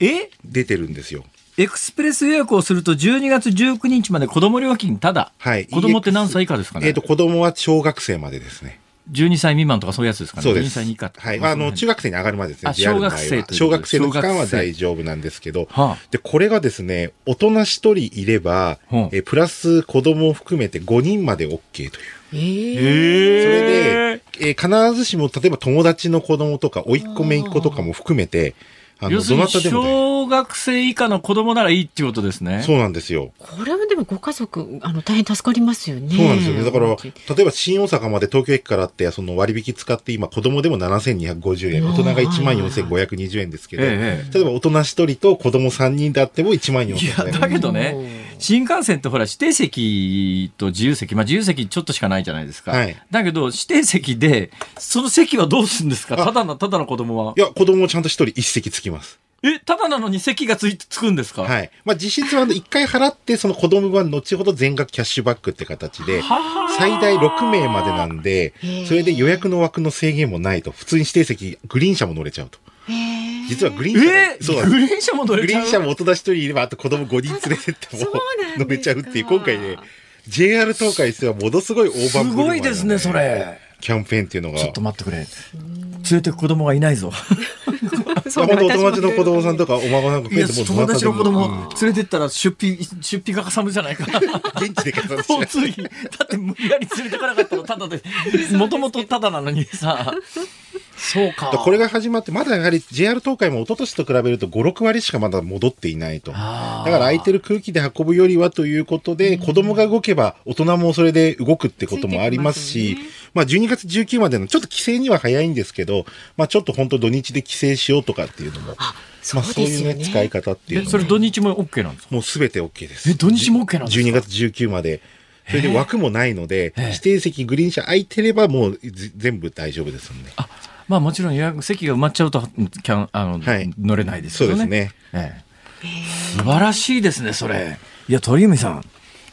え？出てるんですよ。エクスプレス予約をすると12月19日まで子供料金ただ。はい。子供って何歳以下ですかね？えっ、ー、と、子供は小学生までですね。12歳未満とかそういうやつですかね？そうです。12歳以下はい。あの、中学生に上がるまでですね。小学生小学生の期間は大丈夫なんですけど、はあ、で、これがですね、大人1人いれば、はあ、えプラス子供を含めて5人まで OK という。えー、それで、えー、必ずしも、例えば友達の子供とか、甥っ子姪っ子とかも含めて、あの、どなたでも、小学生以下の子供ならいいっていうことですね。そうなんですよ。これはでもご家族、あの、大変助かりますよね。そうなんですよね。だから、例えば新大阪まで東京駅からって、その割引使って今、子供でも7250円、大人が1万4520円ですけど、ええ、例えば大人1人と子供3人であっても1万4000円。いや、だけどね、新幹線ってほら、指定席と自由席、まあ自由席ちょっとしかないじゃないですか。はい、だけど、指定席で、その席はどうするんですか？ただの、ただの子供は。いや、子供ちゃんと1人1席つきます。え、ただなのに席がついつくんですか？はい。まあ、実質は一回払って、その子供は後ほど全額キャッシュバックって形で、最大6名までなんで、それで予約の枠の制限もないと。普通に指定席、グリーン車も乗れちゃうと。実はグリーン車、えー、そうグリーン車も乗れちゃう？グリーン車も大人一人いれば、あと子供5人連れてっても乗れちゃうっていう、今回ね、JR 東海してはものすごい大盤振る、ね、すごいですね、それ。キャンペーンっていうのが。ちょっと待ってくれ。連れてく子供がいないぞ。本当お友達の子供さんとかお孫さんが増えても友達の子供連れてったら出費、出費がかさむじゃないか。現地でかさむ交通費。だって無理やり連れてかなかったらただで、もともとただなのにさ。そうか。これが始まって、まだやはり JR 東海も一昨年と比べると5、6割しかまだ戻っていないと。だから空いてる空気で運ぶよりはということで、子供が動けば大人もそれで動くってこともありますし、まあ12月19までのちょっと規制には早いんですけど、まあちょっと本当土日で規制しようとかっていうのも。まあ、そういうね、使い方っていうそれ土日も OK なんですか？もうすべて OK です。え、土日も OK なんですか ?12 月19まで。それで枠もないので、指定席グリーン車空いてればもう全部大丈夫ですんで。あ、まあもちろん予約席が埋まっちゃうとキャンあの、はい、乗れないですよね。そうですね。ええ、素晴らしいですねそれ。いや鳥海さん。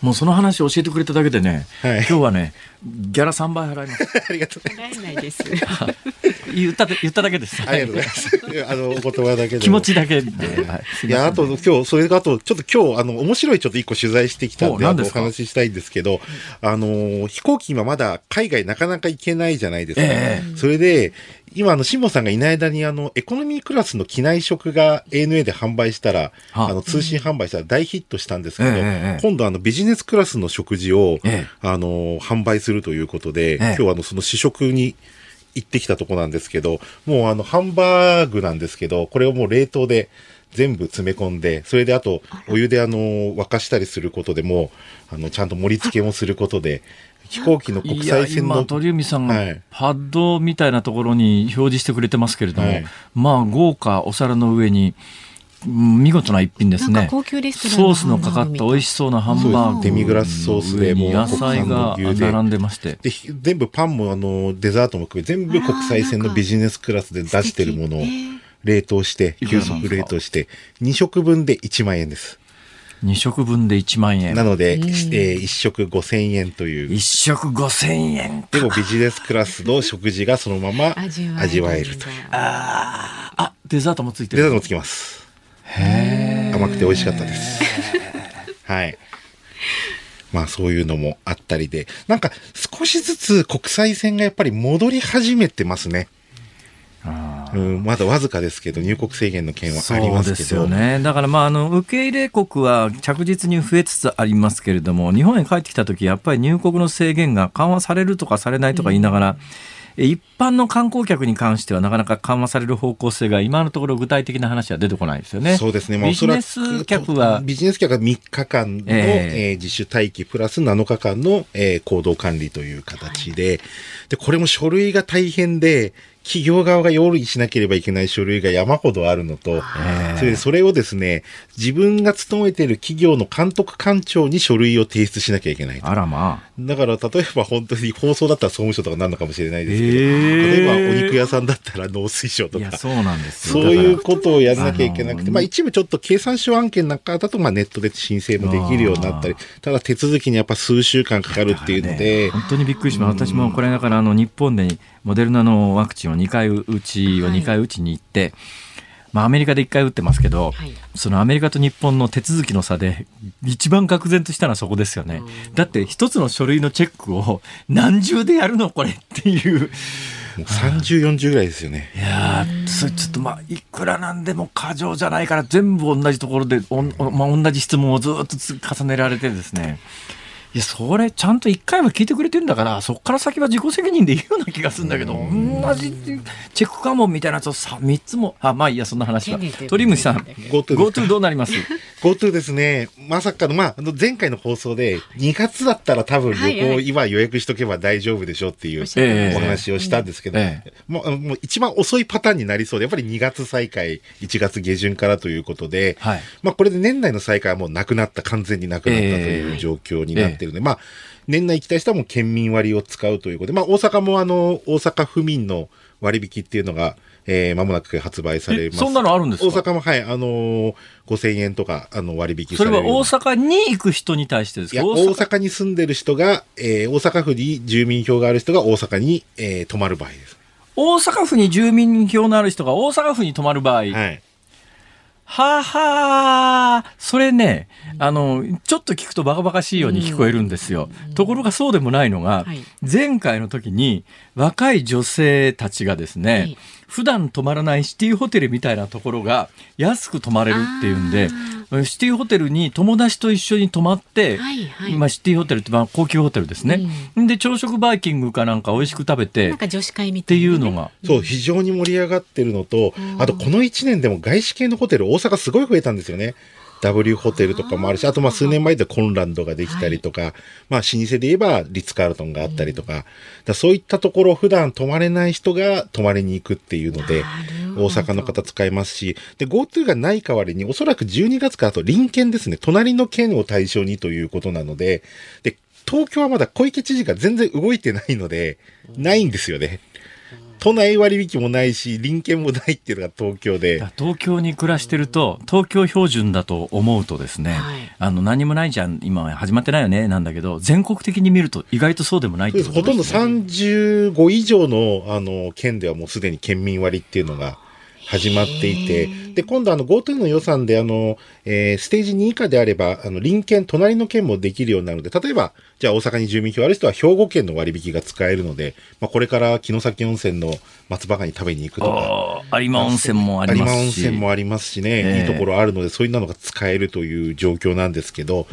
もうその話教えてくれただけでね、はい、今日はね、ギャラ3倍払います。(laughs) ありがとうございます。払えないです。(laughs) 言った言っただけです。ありがとうございます。あの、お言葉だけで。気持ちだけで。はい、いや、あと今日、それがあと、ちょっと今日、あの、面白いちょっと一個取材してきたんで、お話ししたいんですけど、あの、飛行機今まだ海外なかなか行けないじゃないですか。えー、それで、今、あの、辛坊さんがいない間に、あの、エコノミークラスの機内食が ANA で販売したら、あの、通信販売したら大ヒットしたんですけど、え今度、あの、ビジネスクラスの食事を、え、あの、販売するということで、今日は、あの、その試食に行ってきたとこなんですけど、もう、あの、ハンバーグなんですけど、これをもう冷凍で、全部詰め込んで、それであと、お湯であの、沸かしたりすることでも、あの、ちゃんと盛り付けもすることで、飛行機の国際線の。今、鳥海さんがパッドみたいなところに表示してくれてますけれども、はい、まあ、豪華お皿の上に、見事な一品ですね。ソースのかかった美味しそうなハンバーグ。デミグラスソースでも野菜が並んでまして。で、全部パンもあの、デザートも含め全部国際線のビジネスクラスで出してるものを冷凍して、急速冷凍して、2食分で1万円です。2食分で1万円。なので、えー、1食5000円という。1食5000円。でもビジネスクラスの食事がそのまま味わえるという。ああ、デザートもついてる。デザートもつきます。へ甘くて美味しかったです。(laughs) はい。まあそういうのもあったりで、なんか少しずつ国際線がやっぱり戻り始めてますね。うん、まだわずかですけど、入国制限の件はありますけどですよね、だから、まあ、あの受け入れ国は着実に増えつつありますけれども、日本に帰ってきたとき、やっぱり入国の制限が緩和されるとかされないとか言いながら、うん一般の観光客に関してはなかなか緩和される方向性が今のところ具体的な話は出てこないですよね。そうですね。まあ、ビジネス客は。ビジネス客は3日間の、えー、自主待機プラス7日間の、えー、行動管理という形で、はい、で、これも書類が大変で、企業側が用意しなければいけない書類が山ほどあるのと、それそれをですね、自分が勤めている企業の監督官庁に書類を提出しなきゃいけないあらまあ。だから、例えば本当に放送だったら総務省とかなるのかもしれないですけど、例えばお肉屋さんだったら農水省とか、そうなんですそういうことをやらなきゃいけなくて、まあ一部ちょっと経産省案件なんかだと、まあネットで申請もできるようになったり、ただ手続きにやっぱ数週間かかるっていうので、ね、本当にびっくりします。私もこれだからあの日本でモデルナのワクチンを2回打ちを2回打ちに行って、はい、まあ、アメリカで1回打ってますけど、はい、そのアメリカと日本の手続きの差で一番愕然としたのはそこですよね。だって一つの書類のチェックを何重でやるのこれっていう。もう30、40ぐらいですよね。いやそれちょっとまあ、いくらなんでも過剰じゃないから、全部同じところで、おまあ、同じ質問をずっと重ねられてですね。いや、それ、ちゃんと一回は聞いてくれてるんだから、そこから先は自己責任でいいような気がするんだけど、同じチェックカモンみたいなやつをさ、3つも、あ、まあいいや、そんな話は。鳥海さん、GoTo どうなります (laughs) ?GoTo ですね、まさかの、まあ、前回の放送で、2月だったら多分旅行、今予約しとけば大丈夫でしょっていうお話をしたんですけど、もうもう一番遅いパターンになりそうで、やっぱり2月再開、1月下旬からということで、はい、まあこれで年内の再開はもうなくなった、完全になくなったという状況になってってるので、まあ、年内行きたい人はもう県民割を使うということで、まあ、大阪もあの、大阪府民の割引っていうのが、えー、間もなく発売されます。そんなのあるんですか？大阪も、はい、あのー、5000円とか、あの、割引される。それは大阪に行く人に対してですか？いや、大阪に住んでる人が、えー、大阪府に住民票がある人が大阪に、えー、泊まる場合です。大阪府に住民票のある人が大阪府に泊まる場合。はい。ははそれね、あの、ちょっと聞くとバカバカしいように聞こえるんですよ。ところがそうでもないのが、前回の時に若い女性たちがですね、普段泊まらないシティホテルみたいなところが安く泊まれるっていうんで、シティホテルに友達と一緒に泊まって、はいはい、まあ、シティホテルってまあ高級ホテルですね、うん、で朝食バイキングかなんか美味しく食べてなんか女子会みたいな、ね、っていうのが。そう非常に盛り上がってるのとあとこの1年でも外資系のホテル大阪すごい増えたんですよね W ホテルとかもあるし、あとまあ数年前でコンランドができたりとか、はい、まあ老舗で言えばリッツ・カールトンがあったりとか、だそういったところ普段泊まれない人が泊まりに行くっていうので、大阪の方使いますし、で、GoTo がない代わりにおそらく12月からと隣県ですね、隣の県を対象にということなので、で、東京はまだ小池知事が全然動いてないので、ないんですよね。都内割引もないし、隣県もないっていうのが東京で。東京に暮らしてると、東京標準だと思うとですね、はい、あの、何もないじゃん、今始まってないよね、なんだけど、全国的に見ると意外とそうでもないってことです、ね、ほとんど35以上の、あの、県ではもうすでに県民割っていうのが、始まっていて、で、今度あの GoTo の予算であの、えー、ステージ2以下であれば、あの、隣県、隣の県もできるようになるので、例えば、じゃあ大阪に住民票ある人は兵庫県の割引が使えるので、まあ、これから城崎温泉の松葉ガニ食べに行くとか。有馬温泉もありますし。有馬温泉もありますしね、えー、いいところあるので、そういうのが使えるという状況なんですけど、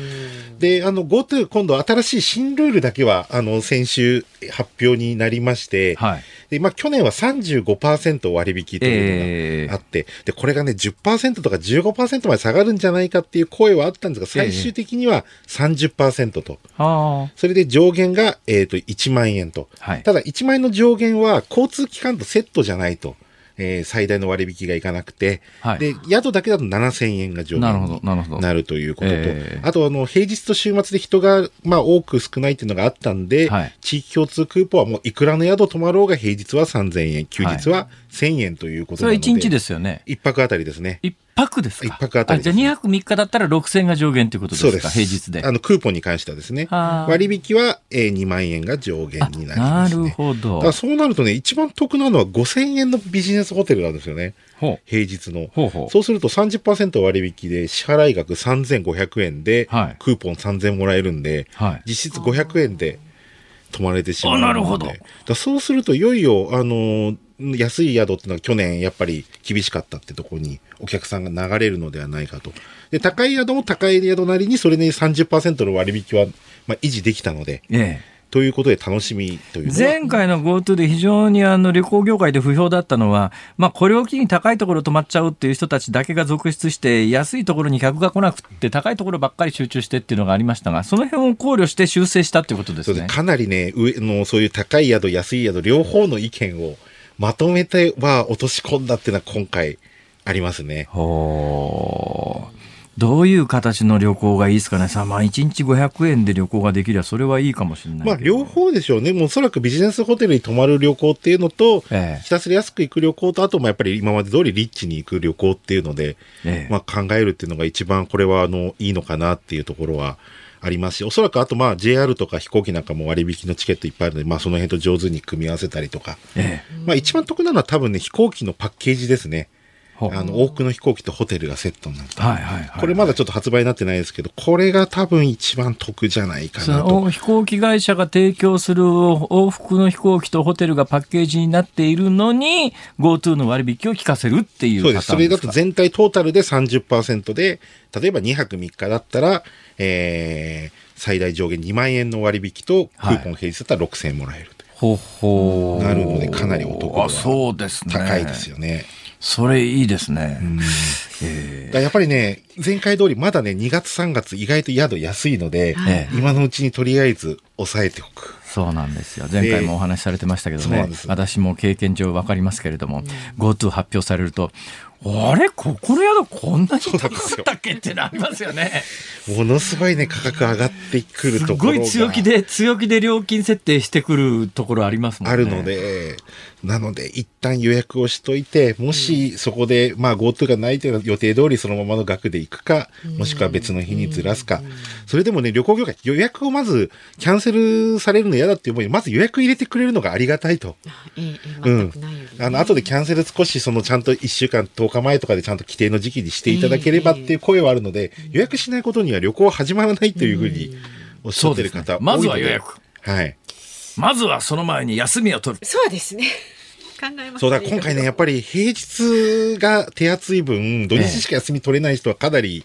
で、あの、GoTo、今度新しい新ルールだけは、あの、先週発表になりまして、はいで、まあ、去年は35%割引というのがあって、えー、で、これがね、10%とか15%まで下がるんじゃないかっていう声はあったんですが、最終的には30%と。えー、それで上限が、えっ、ー、と、1万円と。はい、ただ、1万円の上限は交通機関とセットじゃないと。えー、最大の割引がいかなくて、はい、で、宿だけだと7000円が上限になるということと、えー、あと、あの、平日と週末で人が、まあ、多く少ないっていうのがあったんで、はい、地域共通クーポンはもういくらの宿泊まろうが平日は3000円、休日は1000円ということなので、はい、それは1日ですよね。1泊あたりですね。泊ですか一泊あたりじゃあ2泊3日だったら6000円が上限ということですか？そうです。平日で。あの、クーポンに関してはですね。割引は、えー、2万円が上限になります、ね、なるほど。だそうなるとね、一番得なのは5000円のビジネスホテルなんですよね。平日の。ほうほうそうすると30%割引で支払い額3500円で、はい、クーポン3000円もらえるんで、はい、実質500円で泊まれてしまうなるほど。だそうすると、いよいよ、あのー安い宿っていうのは去年やっぱり厳しかったってところにお客さんが流れるのではないかと。で、高い宿も高い宿なりにそれに30%の割引は、まあ、維持できたので、ええ、ということで楽しみという前回の GoTo で非常にあの旅行業界で不評だったのは、まあ、これを機に高いところ泊まっちゃうっていう人たちだけが続出して、安いところに客が来なくて、高いところばっかり集中してっていうのがありましたが、その辺を考慮して修正したっていうことですね。かなりね、上のそういう高い宿、安い宿、両方の意見をまとめては落とし込んだっていうのは今回ありますね。ほどういう形の旅行がいいですかね。さあ、まあ、1日500円で旅行ができれば、それはいいかもしれない。まあ、両方でしょうね。もうおそらくビジネスホテルに泊まる旅行っていうのと、ええ、ひたすら安く行く旅行と、あともやっぱり今まで通りリッチに行く旅行っていうので、え、まあ、考えるっていうのが一番これは、あの、いいのかなっていうところは、ありますし、おそらくあとまあ JR とか飛行機なんかも割引のチケットいっぱいあるので、まあその辺と上手に組み合わせたりとか。ええ、まあ一番得なのは多分ね、飛行機のパッケージですね。あの、多くの飛行機とホテルがセットになった。はいはいはい、これまだちょっと発売になってないですけど、これが多分一番得じゃないかなと。飛行機会社が提供する往復の飛行機とホテルがパッケージになっているのに、GoTo の割引を効かせるっていうそうです。それだと全体トータルで30%で、例えば2泊3日だったら、えー、最大上限2万円の割引と、クーポン平日だったら6000円もらえると。ほほなるので、かなりお得が高いですよね。それいいですね。えー、やっぱりね、前回通りまだね、2月3月意外と宿安いので、はい、今のうちにとりあえず抑えておく。そうなんですよ。前回もお話しされてましたけどね、私も経験上わかりますけれども、うん、GoTo 発表されると、あれここの宿こんなに高かったっけってなりますよね。ものすごいね、価格上がってくるところすごい強気で、強気で料金設定してくるところありますもんね。あるので、なので、一旦予約をしといて、もしそこで、まあ GoTo がないという予定通りそのままの額で行くか、もしくは別の日にずらすか。それでもね、旅行業界、予約をまずキャンセルされるの嫌だっていう思いまず予約入れてくれるのがありがたいと。うん。あの、後でキャンセル少しそのちゃんと1週間、10日前とかでちゃんと規定の時期にしていただければっていう声はあるので、予約しないことには旅行は始まらないというふうにおっしゃってる方、ね、まずは予約。はい。まずはその前に休みを取る。そうですね。考えますそうだ、今回ね、やっぱり平日が手厚い分、土日しか休み取れない人はかなり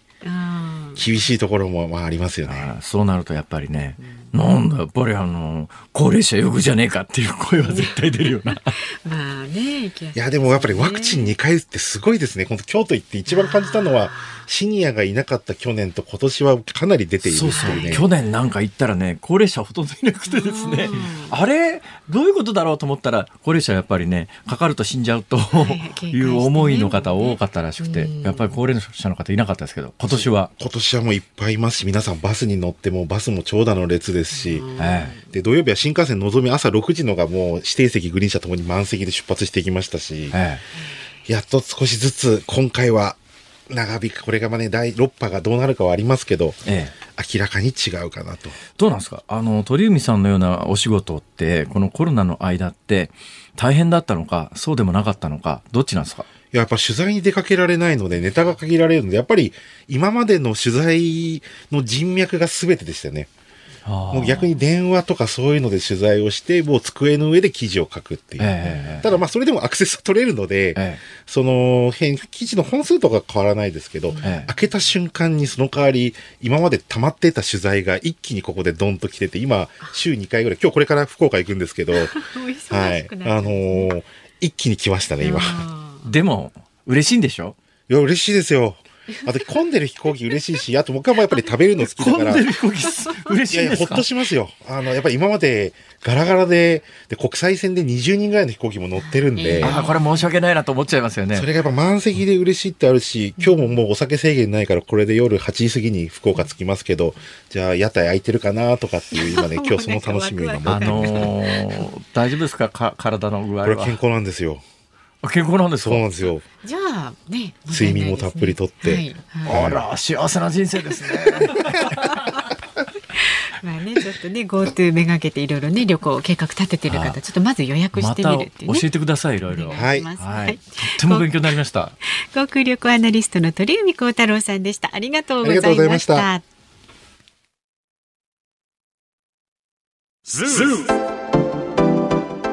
厳しいところもまあありますよね。そうなるとやっぱりね、なんだ、やっぱりあの、高齢者呼ぶじゃねえかっていう声は絶対出るよな。(laughs) まあね、ね。いや、でもやっぱりワクチン2回ってすごいですね。本当京都行って一番感じたのは、シニアがいなかった去年と今年はかなり出ている、ね、そうそう。去年なんか行ったらね高齢者ほとんどいなくてですね。あれ？どういうことだろうと思ったら高齢者やっぱりねかかると死んじゃうと (laughs) いう思いの方多かったらしくて、やっぱり高齢者の方いなかったですけど今年は。今年はもういっぱいいますし皆さんバスに乗ってもバスも長蛇の列ですし、で土曜日は新幹線のぞみ朝6時のがもう指定席グリーン車ともに満席で出発していきましたし、やっと少しずつ今回は長引く、これがまあね、第6波がどうなるかはありますけど、ええ、明らかに違うかなと。どうなんですか？あの、鳥海さんのようなお仕事って、このコロナの間って大変だったのか、そうでもなかったのか、どっちなんですか？やっぱ取材に出かけられないので、ネタが限られるので、やっぱり今までの取材の人脈が全てでしたよね。もう逆に電話とかそういうので取材をして、もう机の上で記事を書くっていう。えー、ただまあそれでもアクセスは取れるので、えー、その記事の本数とか変わらないですけど、えー、開けた瞬間にその代わり、今まで溜まってた取材が一気にここでドンと来てて、今週2回ぐらい、今日これから福岡行くんですけど、(laughs) はい。あのー、一気に来ましたね、今。でも、嬉しいんでしょ？いや、嬉しいですよ。(laughs) あと混んでる飛行機嬉しいし、あと僕はもうやっぱり食べるの好きだから。混んでる飛行機嬉しいいやいや、ほっとしますよ。あの、やっぱり今までガラガラで、で、国際線で20人ぐらいの飛行機も乗ってるんで。ああ、これ申し訳ないなと思っちゃいますよね。それがやっぱ満席で嬉しいってあるし、今日ももうお酒制限ないから、これで夜8時過ぎに福岡着きますけど、じゃあ屋台空いてるかなとかっていう今ね、(laughs) 今日その楽しみを今持ってあのー、大丈夫ですか？か体の具合は。これ健康なんですよ。健康なんですそうなんですよ。じゃあね、睡眠もたっぷりとって。はいはい、あら幸せな人生ですね。(laughs) まあね、ちょっとね、GoTo めがけていろいろね、旅行計画立ててる方、ちょっとまず予約してみるっていう、ね、教えてください、いろいろ。はい。はい。とっても勉強になりました。航空旅行アナリストの鳥海高太郎さんでした。ありがとうございました。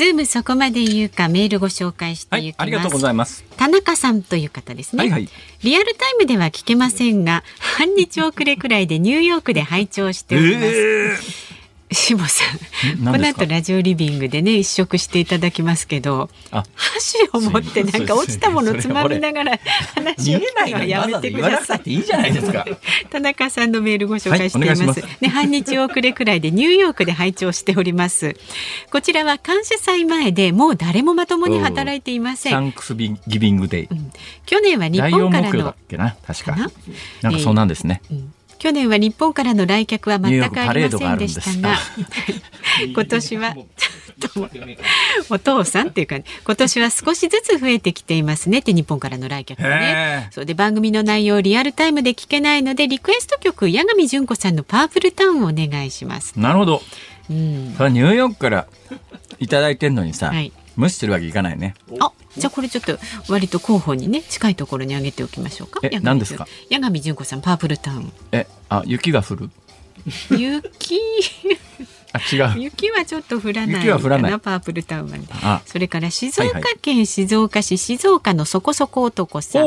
ズームそこまで言うかメールご紹介していきます、はい、ありがとうございます。田中さんという方ですね、はいはい、リアルタイムでは聞けませんが半日遅れくらいでニューヨークで拝聴しております、えーしもさんこの後ラジオリビングでね一食していただきますけど箸を持ってなんか落ちたものつまみながら話を聞くのはやめてください。いいじゃないですか。田中さんのメールご紹介しています。はい、ますね半日遅れくらいでニューヨークで拝聴しております。こちらは感謝祭前でもう誰もまともに働いていません。サンクスギビングデイ。うん、去年は日本からの確かなんかそうなんですね。えーうん去年は日本からの来客は全くありませんでしたが (laughs) 今年は (laughs) お父さんっていうか、(laughs) 今年は少しずつ増えてきていますねって日本からの来客ね。そうで番組の内容をリアルタイムで聞けないのでリクエスト曲八神純子さんのパープルタウンをお願いします。なるほど。うん、それニューヨークからいただいてんのにさ、はい、無視するわけいかないね。あ、じゃあこれちょっと割と候補にね近いところに上げておきましょうか。え、何ですか？八神純子さんパープルタウン。え、あ、雪が降る。雪？(laughs) あ、違う。雪はちょっと降らないかな。パープルタウンは。それから静岡県静岡市、静岡のそこそこ男さん。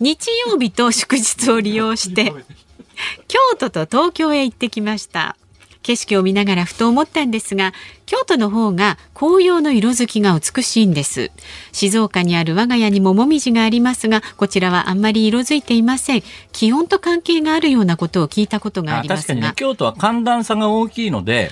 日曜日と祝日を利用して (laughs) 京都と東京へ行ってきました。景色を見ながらふと思ったんですが京都の方が紅葉の色づきが美しいんです。静岡にある我が家にももみじがありますがこちらはあんまり色づいていません。気温と関係があるようなことを聞いたことがありますが。確かに、京都は寒暖差が大きいので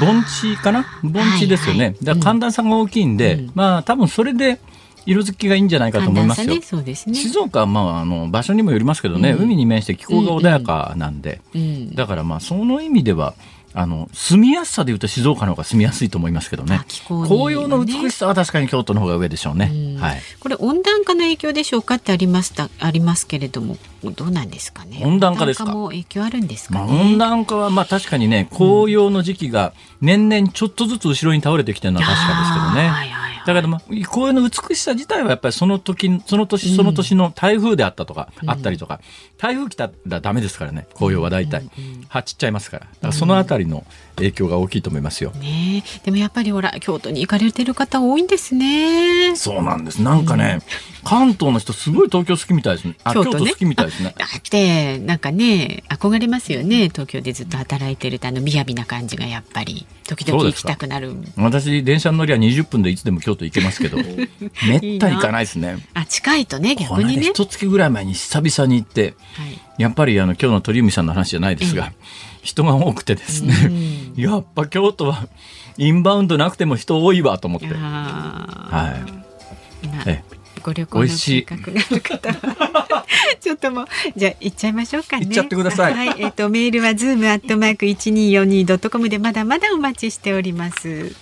盆地かな？盆地ですよね、はいはい、だ寒暖差が大きいんで、うん、まあ多分それで色づきがいいんじゃないかと思いますよ。ね、ね。静岡はまああの場所にもよりますけどね、うん、海に面して気候が穏やかなんで、うん。うん、だからまあその意味では。あの住みやすさでいうと静岡の方が住みやすいと思いますけどね、ね、紅葉の美しさは確かに京都の方が上でしょうね、うはい、これ温暖化の影響でしょうかってありますたありますけれどもどうなんですかね。温暖化ですか？も影響あるんですか、ね、まあ、温暖化はまあ確かにね紅葉の時期が年々ちょっとずつ後ろに倒れてきてるのは確かですけどね、はいはいだけど、まあ、紅葉の美しさ自体はやっぱりその時、その年、その年の台風であったとか、あったりとか、台風来たらダメですからね、紅葉は大体。はちっちゃいますから。だからそのあたりの影響が大きいと思いますよ。ねでもやっぱりほら、京都に行かれてる方多いんですね。そうなんです。なんかね、関東の人すごい東京好きみたいですね。京都、ね、好きみたいですね。だって、なんかね、憧れますよね。東京でずっと働いてると、あの、雅な感じがやっぱり。時々行きたくなる私電車乗りは20分でいつでも京都行けますけど。(laughs) めったに行かないですね。あ近いとね逆にね。一月ぐらい前に久々に行って、はい、やっぱりあの今日の鳥海さんの話じゃないですが、人が多くてですね、やっぱ京都はインバウンドなくても人多いわと思って。はい。えご旅行の計画がある方。は (laughs) ちょっともうじゃあ行っちゃいましょうかね。行っちゃってください。はい、えっ、ー、とメールはズームアットマーク一二四二ドットコムでまだまだお待ちしております。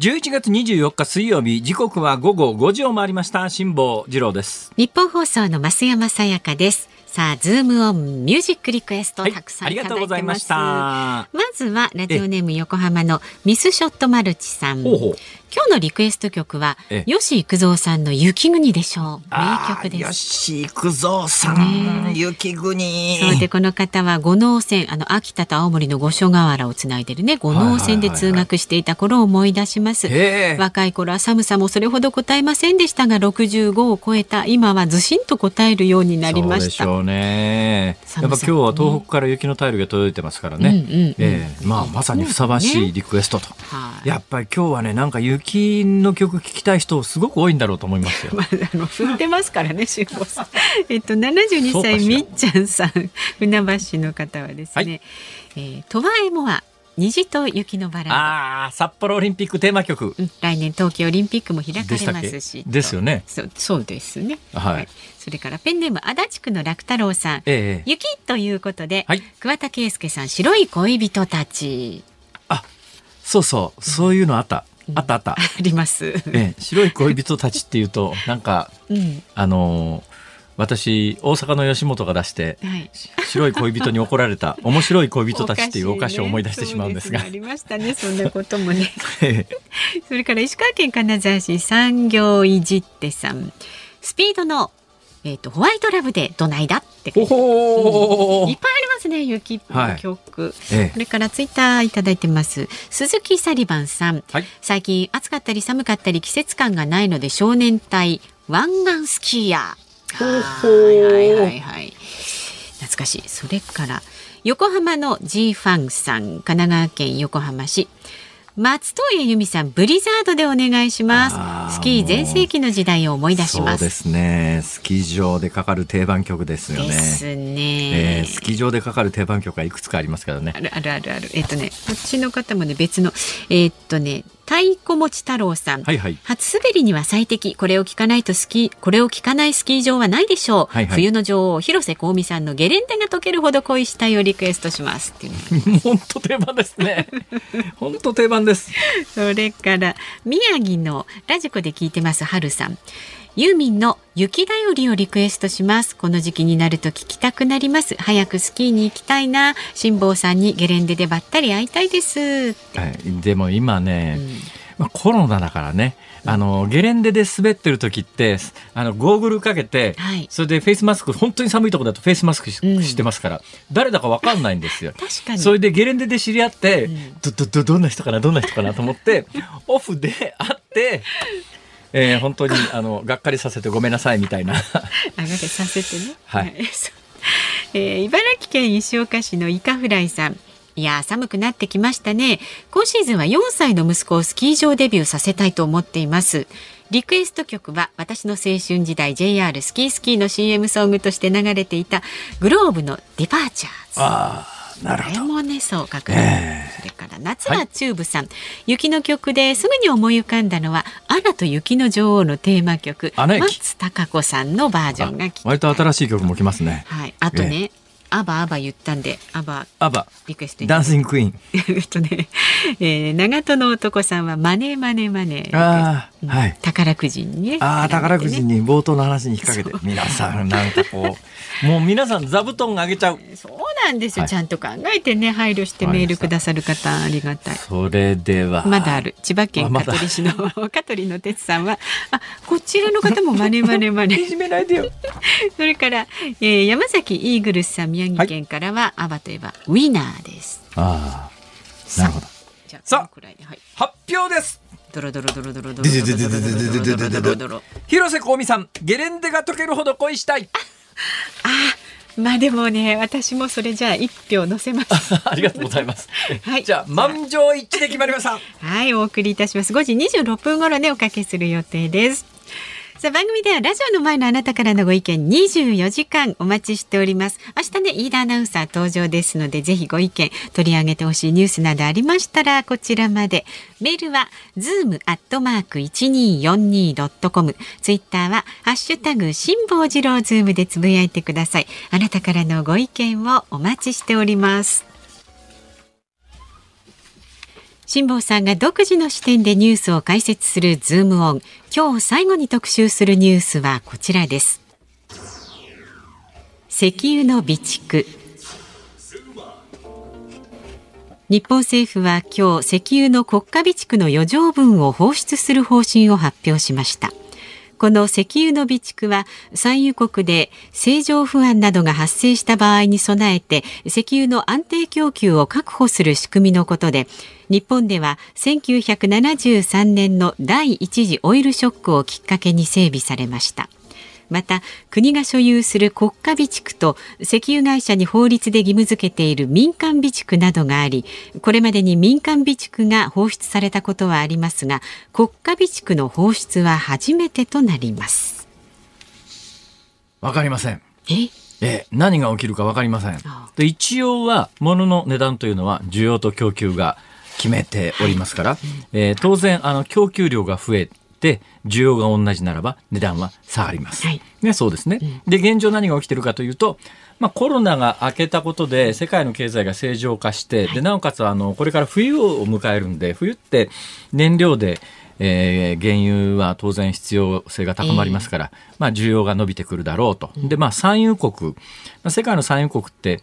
11月24日水曜日時刻は午後5時を回りました辛坊治郎です日本放送の増山さやかですさあ、ズームオンミュージックリクエスト、たくさんいただいてます。まずはラジオネーム横浜のミスショットマルチさん。今日のリクエスト曲は吉幾三さんの雪国でしょう。名曲です。吉幾三さん、雪国。そうでこの方は五能線あの秋田と青森の五所川原をつないでるね五能線で通学していた頃を思い出します、若い頃は寒さもそれほど答えませんでしたが65を超えた今はずしんと答えるようになりました。そうねやっぱ今日は東北から雪のタイルが届いてますからね、うえー、まあまさにふさわしいリクエストと、ね、やっぱり今日はねなんか雪雪の曲聴きたい人すごく多いんだろうと思いますよ。(laughs) まあ、あの振ってますからね、辛坊さん。(laughs) えっと七十二歳みっちゃんさん、船橋市の方はですね、はい、えー、トワエモア虹と雪のバラああ、札幌オリンピックテーマ曲、うん、来年冬季オリンピックも開かれますし。ですよね。そう、そうですね。はい、はい。それからペンネーム足立区の楽太郎さん、ええ、雪ということで、はい、桑田佳祐さん白い恋人たち。あ、そうそう、そういうのあった。あったあった。あります。ええ、白い恋人たちっていうと、なんか、うん、あのー、私大阪の吉本が出して、はい、白い恋人に怒られた (laughs) 面白い恋人たちっていうお菓子を思い出してしまうんですが、ね、ありましたねそんなこともね。(laughs) それから石川県金沢市産業いじってさん。スピードのえっ、ー、とホワイトラブでどないだって。いっぱいありますね雪の曲、はい。ええ、それからツイッターいただいてます。鈴木サリバンさん、はい、最近暑かったり寒かったり季節感がないので少年隊湾岸スキーヤー。はいはいはいはい。懐かしい。それから横浜の G ファンさん。神奈川県横浜市松任谷由実さんブリザードでお願いします。スキー全盛期の時代を思い出します。そうですね。スキー場でかかる定番曲ですよね。ですね、えー、スキー場でかかる定番曲はいくつかありますからね。あるあるあるある。えっ、とねこっちの方もね別のえっ、とね太鼓持ち太郎さん、はいはい、初滑りには最適。これを聞かないとスキーこれを聞かないスキー場はないでしょう、はいはい、冬の女王広瀬香美さんのゲレンデが溶けるほど恋したいをリクエストしますっていう本当定番ですね。(laughs) 本当定番です。それから宮城のラジコで聞いてます春さんユーミンの雪だよりをリクエストします。この時期になると聞きたくなります。早くスキーに行きたいな。辛坊さんにゲレンデでばったり会いたいです、はい、でも今ね、うん。まあ、コロナだからね。あのゲレンデで滑ってる時ってあのゴーグルかけて、はい、それでフェイスマスク本当に寒いところだとフェイスマスクしうん、してますから。誰だか分かんないんですよ。(laughs) 確かに。それでゲレンデで知り合って、うん、どどどどんな人かなどんな人かなと思って (laughs) オフで会ってえー、本当にあのがっかりさせてごめんなさいみたいな。あがりさせてね。はい。(laughs) えー、茨城県石岡市のイカフライさん。いや寒くなってきましたね今シーズンは4歳の息子をスキー場デビューさせたいと思っていますリクエスト曲は私の青春時代 JR スキースキーの CM ソングとして流れていたglobe の DEPARTURES あなるもね、そう書く、えー、それから夏はチューブさん、はい、雪の曲ですぐに思い浮かんだのはアナと雪の女王のテーマ曲松たか子さんのバージョンが割と新しい曲も来ますね。はい。あとね、えーアバアバ言ったんで、アバ、アバ、リクエスト Dancing Queen。えっとね、えー、長門の男さんは Money Money Money。ああ、はい。宝くじにね。ああ、宝くじに冒頭の話に引っ掛けて、皆さんなんかこう、もう皆さん座布団あげちゃう。そうなんですよ、はい、ちゃんと考えてね、配慮してメールくださる方、ありがたい。それでは。まだある。千葉県香取市の (laughs) 香取の哲さんは、あ、こちらの方もマネマネマネ。(laughs) いじめないでよ。(laughs) それから、えー、山崎イーグルスさん、宮城県からは、アバといえばウィナーです。ああ、なるほど。じゃあ、さあ、はい、発表ですドロドロドロドロドロドロドロ広瀬香美さん、ゲレンデが溶けるほど恋したい。ああ、まあでもね、私もそれじゃあ一票載せます。(laughs) ありがとうございます。(laughs) はい、じゃあ満場一致で決まりました。はい、お送りいたします。5時26分頃ねおかけする予定です。さあ番組ではラジオの前のあなたからのご意見24時間お待ちしております。明日ね飯田アナウンサー登場ですのでぜひご意見取り上げてほしいニュースなどありましたらこちらまで。メールはズームアットマーク 1242.com ツイッターはハッシュタグ辛坊治郎ズームでつぶやいてください。あなたからのご意見をお待ちしております。辛坊さんが独自の視点でニュースを解説するズームオン。今日最後に特集するニュースはこちらです。石油の備蓄。日本政府は今日石油の国家備蓄の余剰分を放出する方針を発表しました。この石油の備蓄は産油国で政情不安などが発生した場合に備えて石油の安定供給を確保する仕組みのことで日本では1973年の第1次オイルショックをきっかけに整備されました。また国が所有する国家備蓄と石油会社に法律で義務付けている民間備蓄などがありこれまでに民間備蓄が放出されたことはありますが国家備蓄の放出は初めてとなります。わかりません。え？え何が起きるか分かりません。で一応は物の値段というのは需要と供給が決めておりますから、はい、えー、当然あの供給量が増えて需要が同じならば値段は下がります。はい、ね、そうですね。で、現状何が起きてるかというと、まあ、コロナが明けたことで世界の経済が正常化して、でなおかつあのこれから冬を迎えるんで冬って燃料でえー、原油は当然必要性が高まりますから、えー、まあ、需要が伸びてくるだろうと。で、まあ、産油国、まあ、世界の産油国って、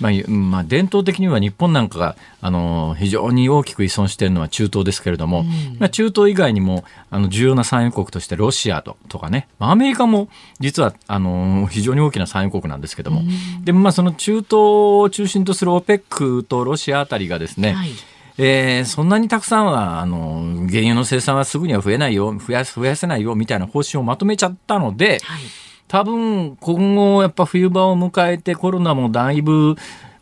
まあ、まあ、伝統的には日本なんかがあの非常に大きく依存しているのは中東ですけれども、うん、まあ、中東以外にもあの重要な産油国としてロシアととかね、まあ、アメリカも実はあの非常に大きな産油国なんですけども、うん、でもまあその中東を中心とする OPEC とロシアあたりがですね、はい。えー、そんなにたくさんは、あの、原油の生産はすぐには増えないよ、増や増やせないよ、みたいな方針をまとめちゃったので、はい多分今後やっぱ冬場を迎えてコロナもだいぶ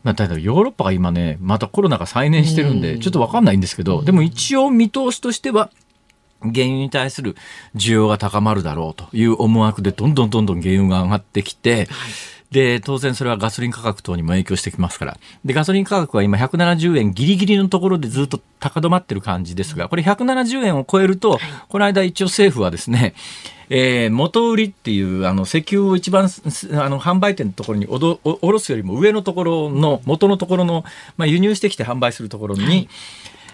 まあ、だヨーロッパが今ね、またコロナが再燃してるんで、ちょっとわかんないんですけど、でも一応見通しとしては、原油に対する需要が高まるだろうという思惑で、どんどんどんどん原油が上がってきて、で、当然それはガソリン価格等にも影響してきますから。で、ガソリン価格は今170円ギリギリのところでずっと高止まってる感じですが、これ170円を超えると、この間一応政府はですね、えー、元売りっていうあの石油を一番あの販売店のところにおどおろすよりも上のところの元のところの、まあ、輸入してきて販売するところに、はい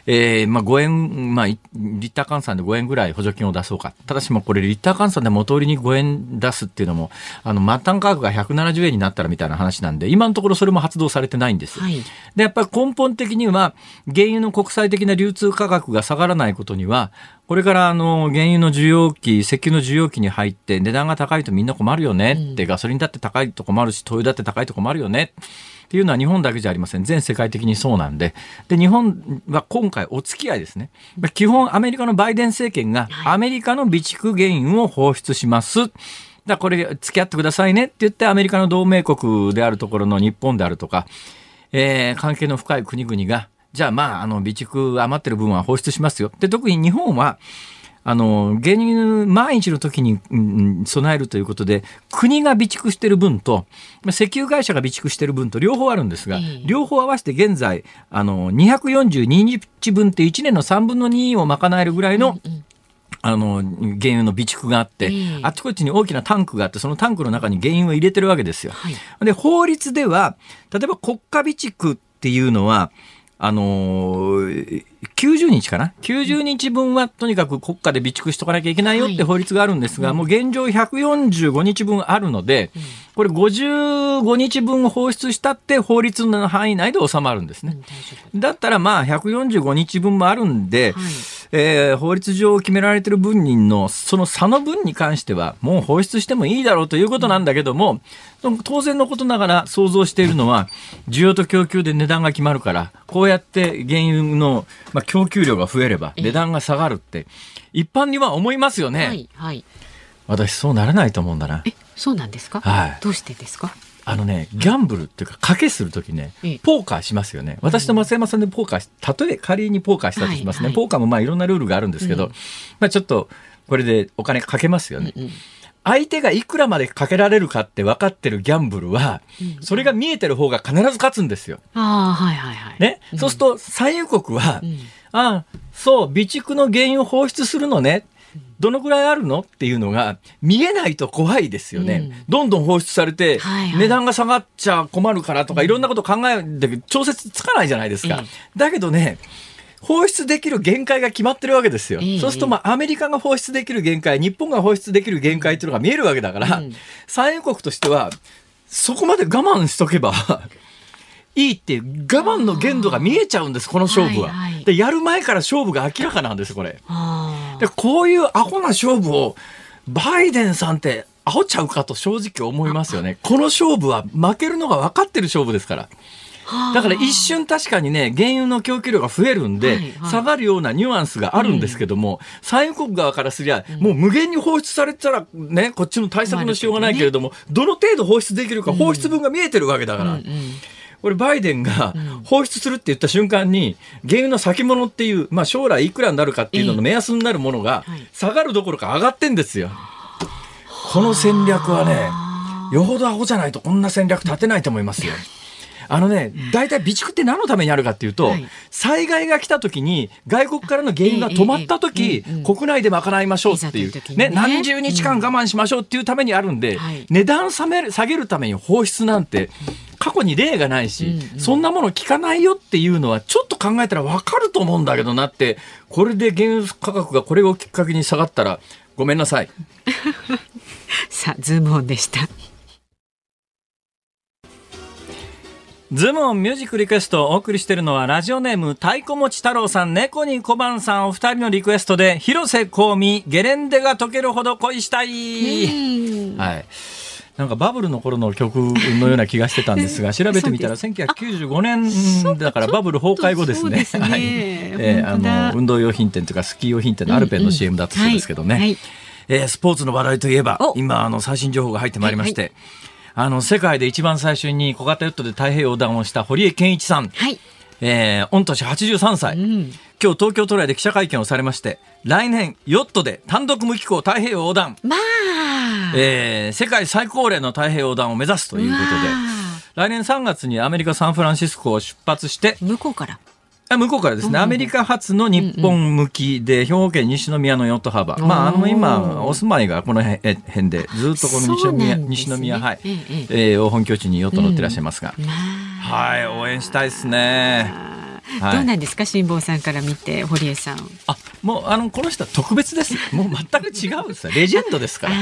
えー、まあ5円、まあ、リッター換算で5円ぐらい補助金を出そうか。ただしもこれリッター換算で元売りに5円出すっていうのも、あの、末端価格が170円になったらみたいな話なんで、今のところそれも発動されてないんです。はい、で、やっぱり根本的には、原油の国際的な流通価格が下がらないことには、これからあの原油の需要期、石油の需要期に入って値段が高いとみんな困るよねって、ガソリンだって高いと困るし、灯油だって高いと困るよね。っていうのは日本だけじゃありません。全世界的にそうなんで。で、日本は今回お付き合いですね。基本アメリカのバイデン政権がアメリカの備蓄原油を放出します。だこれ付き合ってくださいねって言ってアメリカの同盟国であるところの日本であるとか、えー、関係の深い国々が、じゃあまあ、あの、備蓄余ってる分は放出しますよ。で、特に日本は、あの原油万一の時に、うん、備えるということで国が備蓄している分と石油会社が備蓄している分と両方あるんですが、えー、両方合わせて現在あの242日分って1年の3分の2を賄えるぐらいの、あの、原油の備蓄があって、えー、あっちこっちに大きなタンクがあって、そのタンクの中に原油を入れてるわけですよ。はい、で、法律では、例えば国家備蓄っていうのは、あのー、90日かな ?90 日分はとにかく国家で備蓄しとかなきゃいけないよって法律があるんですが、はい、もう現状145日分あるので、これ55日分放出したって法律の範囲内で収まるんですね。だったらまあ145日分もあるんで、はいえー、法律上決められている分人のその差の分に関してはもう放出してもいいだろうということなんだけども当然のことながら想像しているのは需要と供給で値段が決まるからこうやって原油の、まあ、供給量が増えれば値段が下がるって一般には思いますよね。はい、はい、私そうならないと思うんだな。えそうなんですか、はい、どうしてですか？あのね、ギャンブルっていうか、賭けするときね、ポーカーしますよね。私と松山さんでポーカー例え仮にポーカーしたとしますね。はいはい、ポーカーもまあいろんなルールがあるんですけど、うん、まあちょっと、これでお金かけますよね。うんうん相手がいくらまでかけられるかって分かってるギャンブルは、それが見えてる方が必ず勝つんですよ。ああ、はいはいはい。ね？そうすると、産油国は、うん、ああ、そう、備蓄の原油を放出するのね。どのぐらいあるのっていうのが見えないと怖いですよね。うん、どんどん放出されて、値段が下がっちゃ困るからとか、いろんなこと考えて調節つかないじゃないですか。だけどね、放出できる限界が決まってるわけですよ。そうすると、まあ、アメリカが放出できる限界、日本が放出できる限界っていうのが見えるわけだから、うん、産油国としては、そこまで我慢しとけばいいっていう我慢の限度が見えちゃうんです、この勝負は。はいはい、で、やる前から勝負が明らかなんです、これ。で、こういうアホな勝負を、バイデンさんってアホちゃうかと正直思いますよね。この勝負は負けるのが分かってる勝負ですから。だから一瞬確かにね、原油の供給量が増えるんで、はいはい、下がるようなニュアンスがあるんですけども、うん、産油国側からすりゃ、もう無限に放出されたらね、こっちの対策のしようがないけれども、どの程度放出できるか、放出分が見えてるわけだから。うんうんこれバイデンが放出するって言った瞬間に、原油の先物っていう、まあ、将来いくらになるかっていうのの目安になるものが下がるどころか上がってんですよ。この戦略はね、よほどアホじゃないとこんな戦略立てないと思いますよ。あのね、大体備蓄って何のためにあるかっていうと、はい、災害が来た時に外国からの原油が止まった時、国内で賄いましょうっていう、ね、ね、何十日間我慢しましょうっていうためにあるんで、値段下げる下げるために放出なんて、過去に例がないし、うんうん、そんなもの聞かないよっていうのはちょっと考えたらわかると思うんだけどなって、これで原油価格がこれをきっかけに下がったら、ごめんなさい。(laughs) さあ、ズームオンでした。ズムオンミュージックリクエストをお送りしているのはラジオネーム太鼓持ち太郎さん、猫に小判さんお二人のリクエストで広瀬香美ゲレンデが溶けるほど恋したい。はい。なんかバブルの頃の曲のような気がしてたんですが、調べてみたら (laughs) 1995年だからバブル崩壊後ですね。すねはい。えー、あの運動用品店とかスキー用品店のアルペンの CM だったそうですけどね。うんうんはい、えー、スポーツの話題といえば今あの最新情報が入ってまいりまして。はいはいあの世界で一番最初に小型ヨットで太平洋横断をした堀江謙一さん、はい。えー、御年83歳、うん、今日東京都内で記者会見をされまして来年ヨットで単独無寄港太平洋横断、まあ。えー、世界最高齢の太平洋横断を目指すということで。来年3月にアメリカ・サンフランシスコを出発して向こうから向こうからですね、アメリカ発の日本向きで、兵庫県西宮のヨットハーバー。まあ、あの、今、お住まいがこの辺で、ずっとこの西宮、西宮、はい、えー、本拠地にヨット乗ってらっしゃいますが、はい、応援したいですね。はい、どうなんですか辛坊さんから見て堀江さん。あもうあのこの人は特別です。(laughs) もう全く違うんです。レジェンドですから。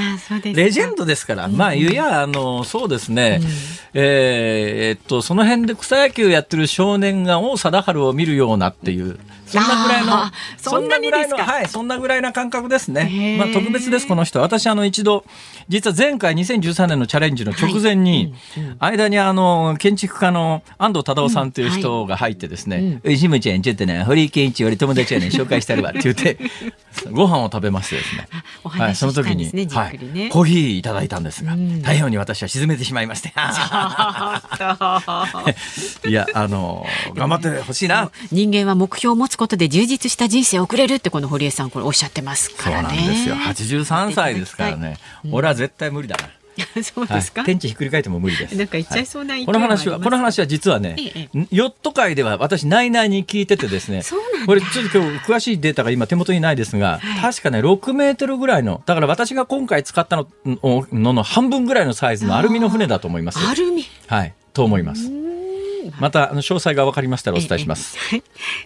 レジェンドですから、まあいやあのそうですね、うん、えー、えっとその辺で草野球やってる少年が王貞治を見るようなっていうそんなぐらいのそんなぐらいのはいそんなぐらいな感覚ですね。まあ特別ですこの人。私あの一度実は前回2013年のチャレンジの直前に、はいうんうん、間にあの建築家の安藤忠雄さんという人が入ってですね、うん。はい、ジムちゃんちょっとね堀井健一俺友達やね (laughs) 紹介してあるわって言ってご飯を食べましてですね。(laughs) はい、その時に、ね、はい、コーヒーいただいたんですが、太陽に私は沈めてしまいまして。(laughs) いや、あの頑張ってほしいな。人間は目標を持つことで充実した人生を送れるってこの堀江さんこれおっしゃってますからね。そうなんですよ。83歳ですからね。俺は絶対無理だな。(laughs) そうですか、はい、天地ひっくり返っても無理です。なんか言っちゃいそうな、はい、この話はこの話は実はね、ええ、ヨット界では私内々に聞いててですね、これちょっと今日詳しいデータが今手元にないですが、はい、確かね6メートルぐらいのだから私が今回使ったののの半分ぐらいのサイズのアルミの船だと思います。アルミ。はい。と思います。またあの詳細が分かりましたらお伝えします。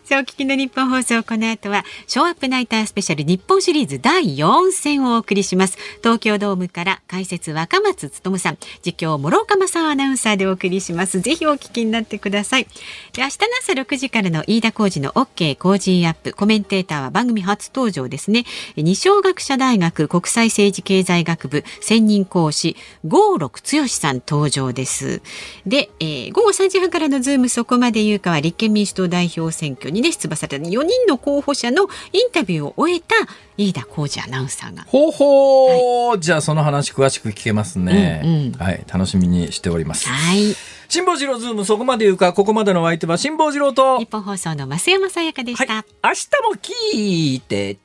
さあお聞きの日本放送この後はショーアップナイタースペシャル日本シリーズ第4戦をお送りします。東京ドームから解説若松勉さん、実況諸岡正アナウンサーでお送りします。ぜひお聞きになってください。で明日の朝6時からの飯田浩二の OK 工事アップコメンテーターは番組初登場ですね。二松学舎大学国際政治経済学部専任講師合六強さん登場です。で、えー、午後3時半からのズームそこまで言うかは立憲民主党代表選挙にね出馬された4人の候補者のインタビューを終えた飯田浩二アナウンサーが。ほうほう、はい、じゃあその話詳しく聞けますね、うんうん、はい、楽しみにしております。はい。辛坊治郎ズームそこまで言うかここまでのお相手は辛坊治郎と。日本放送の増山さやかでした、はい、明日も聞いて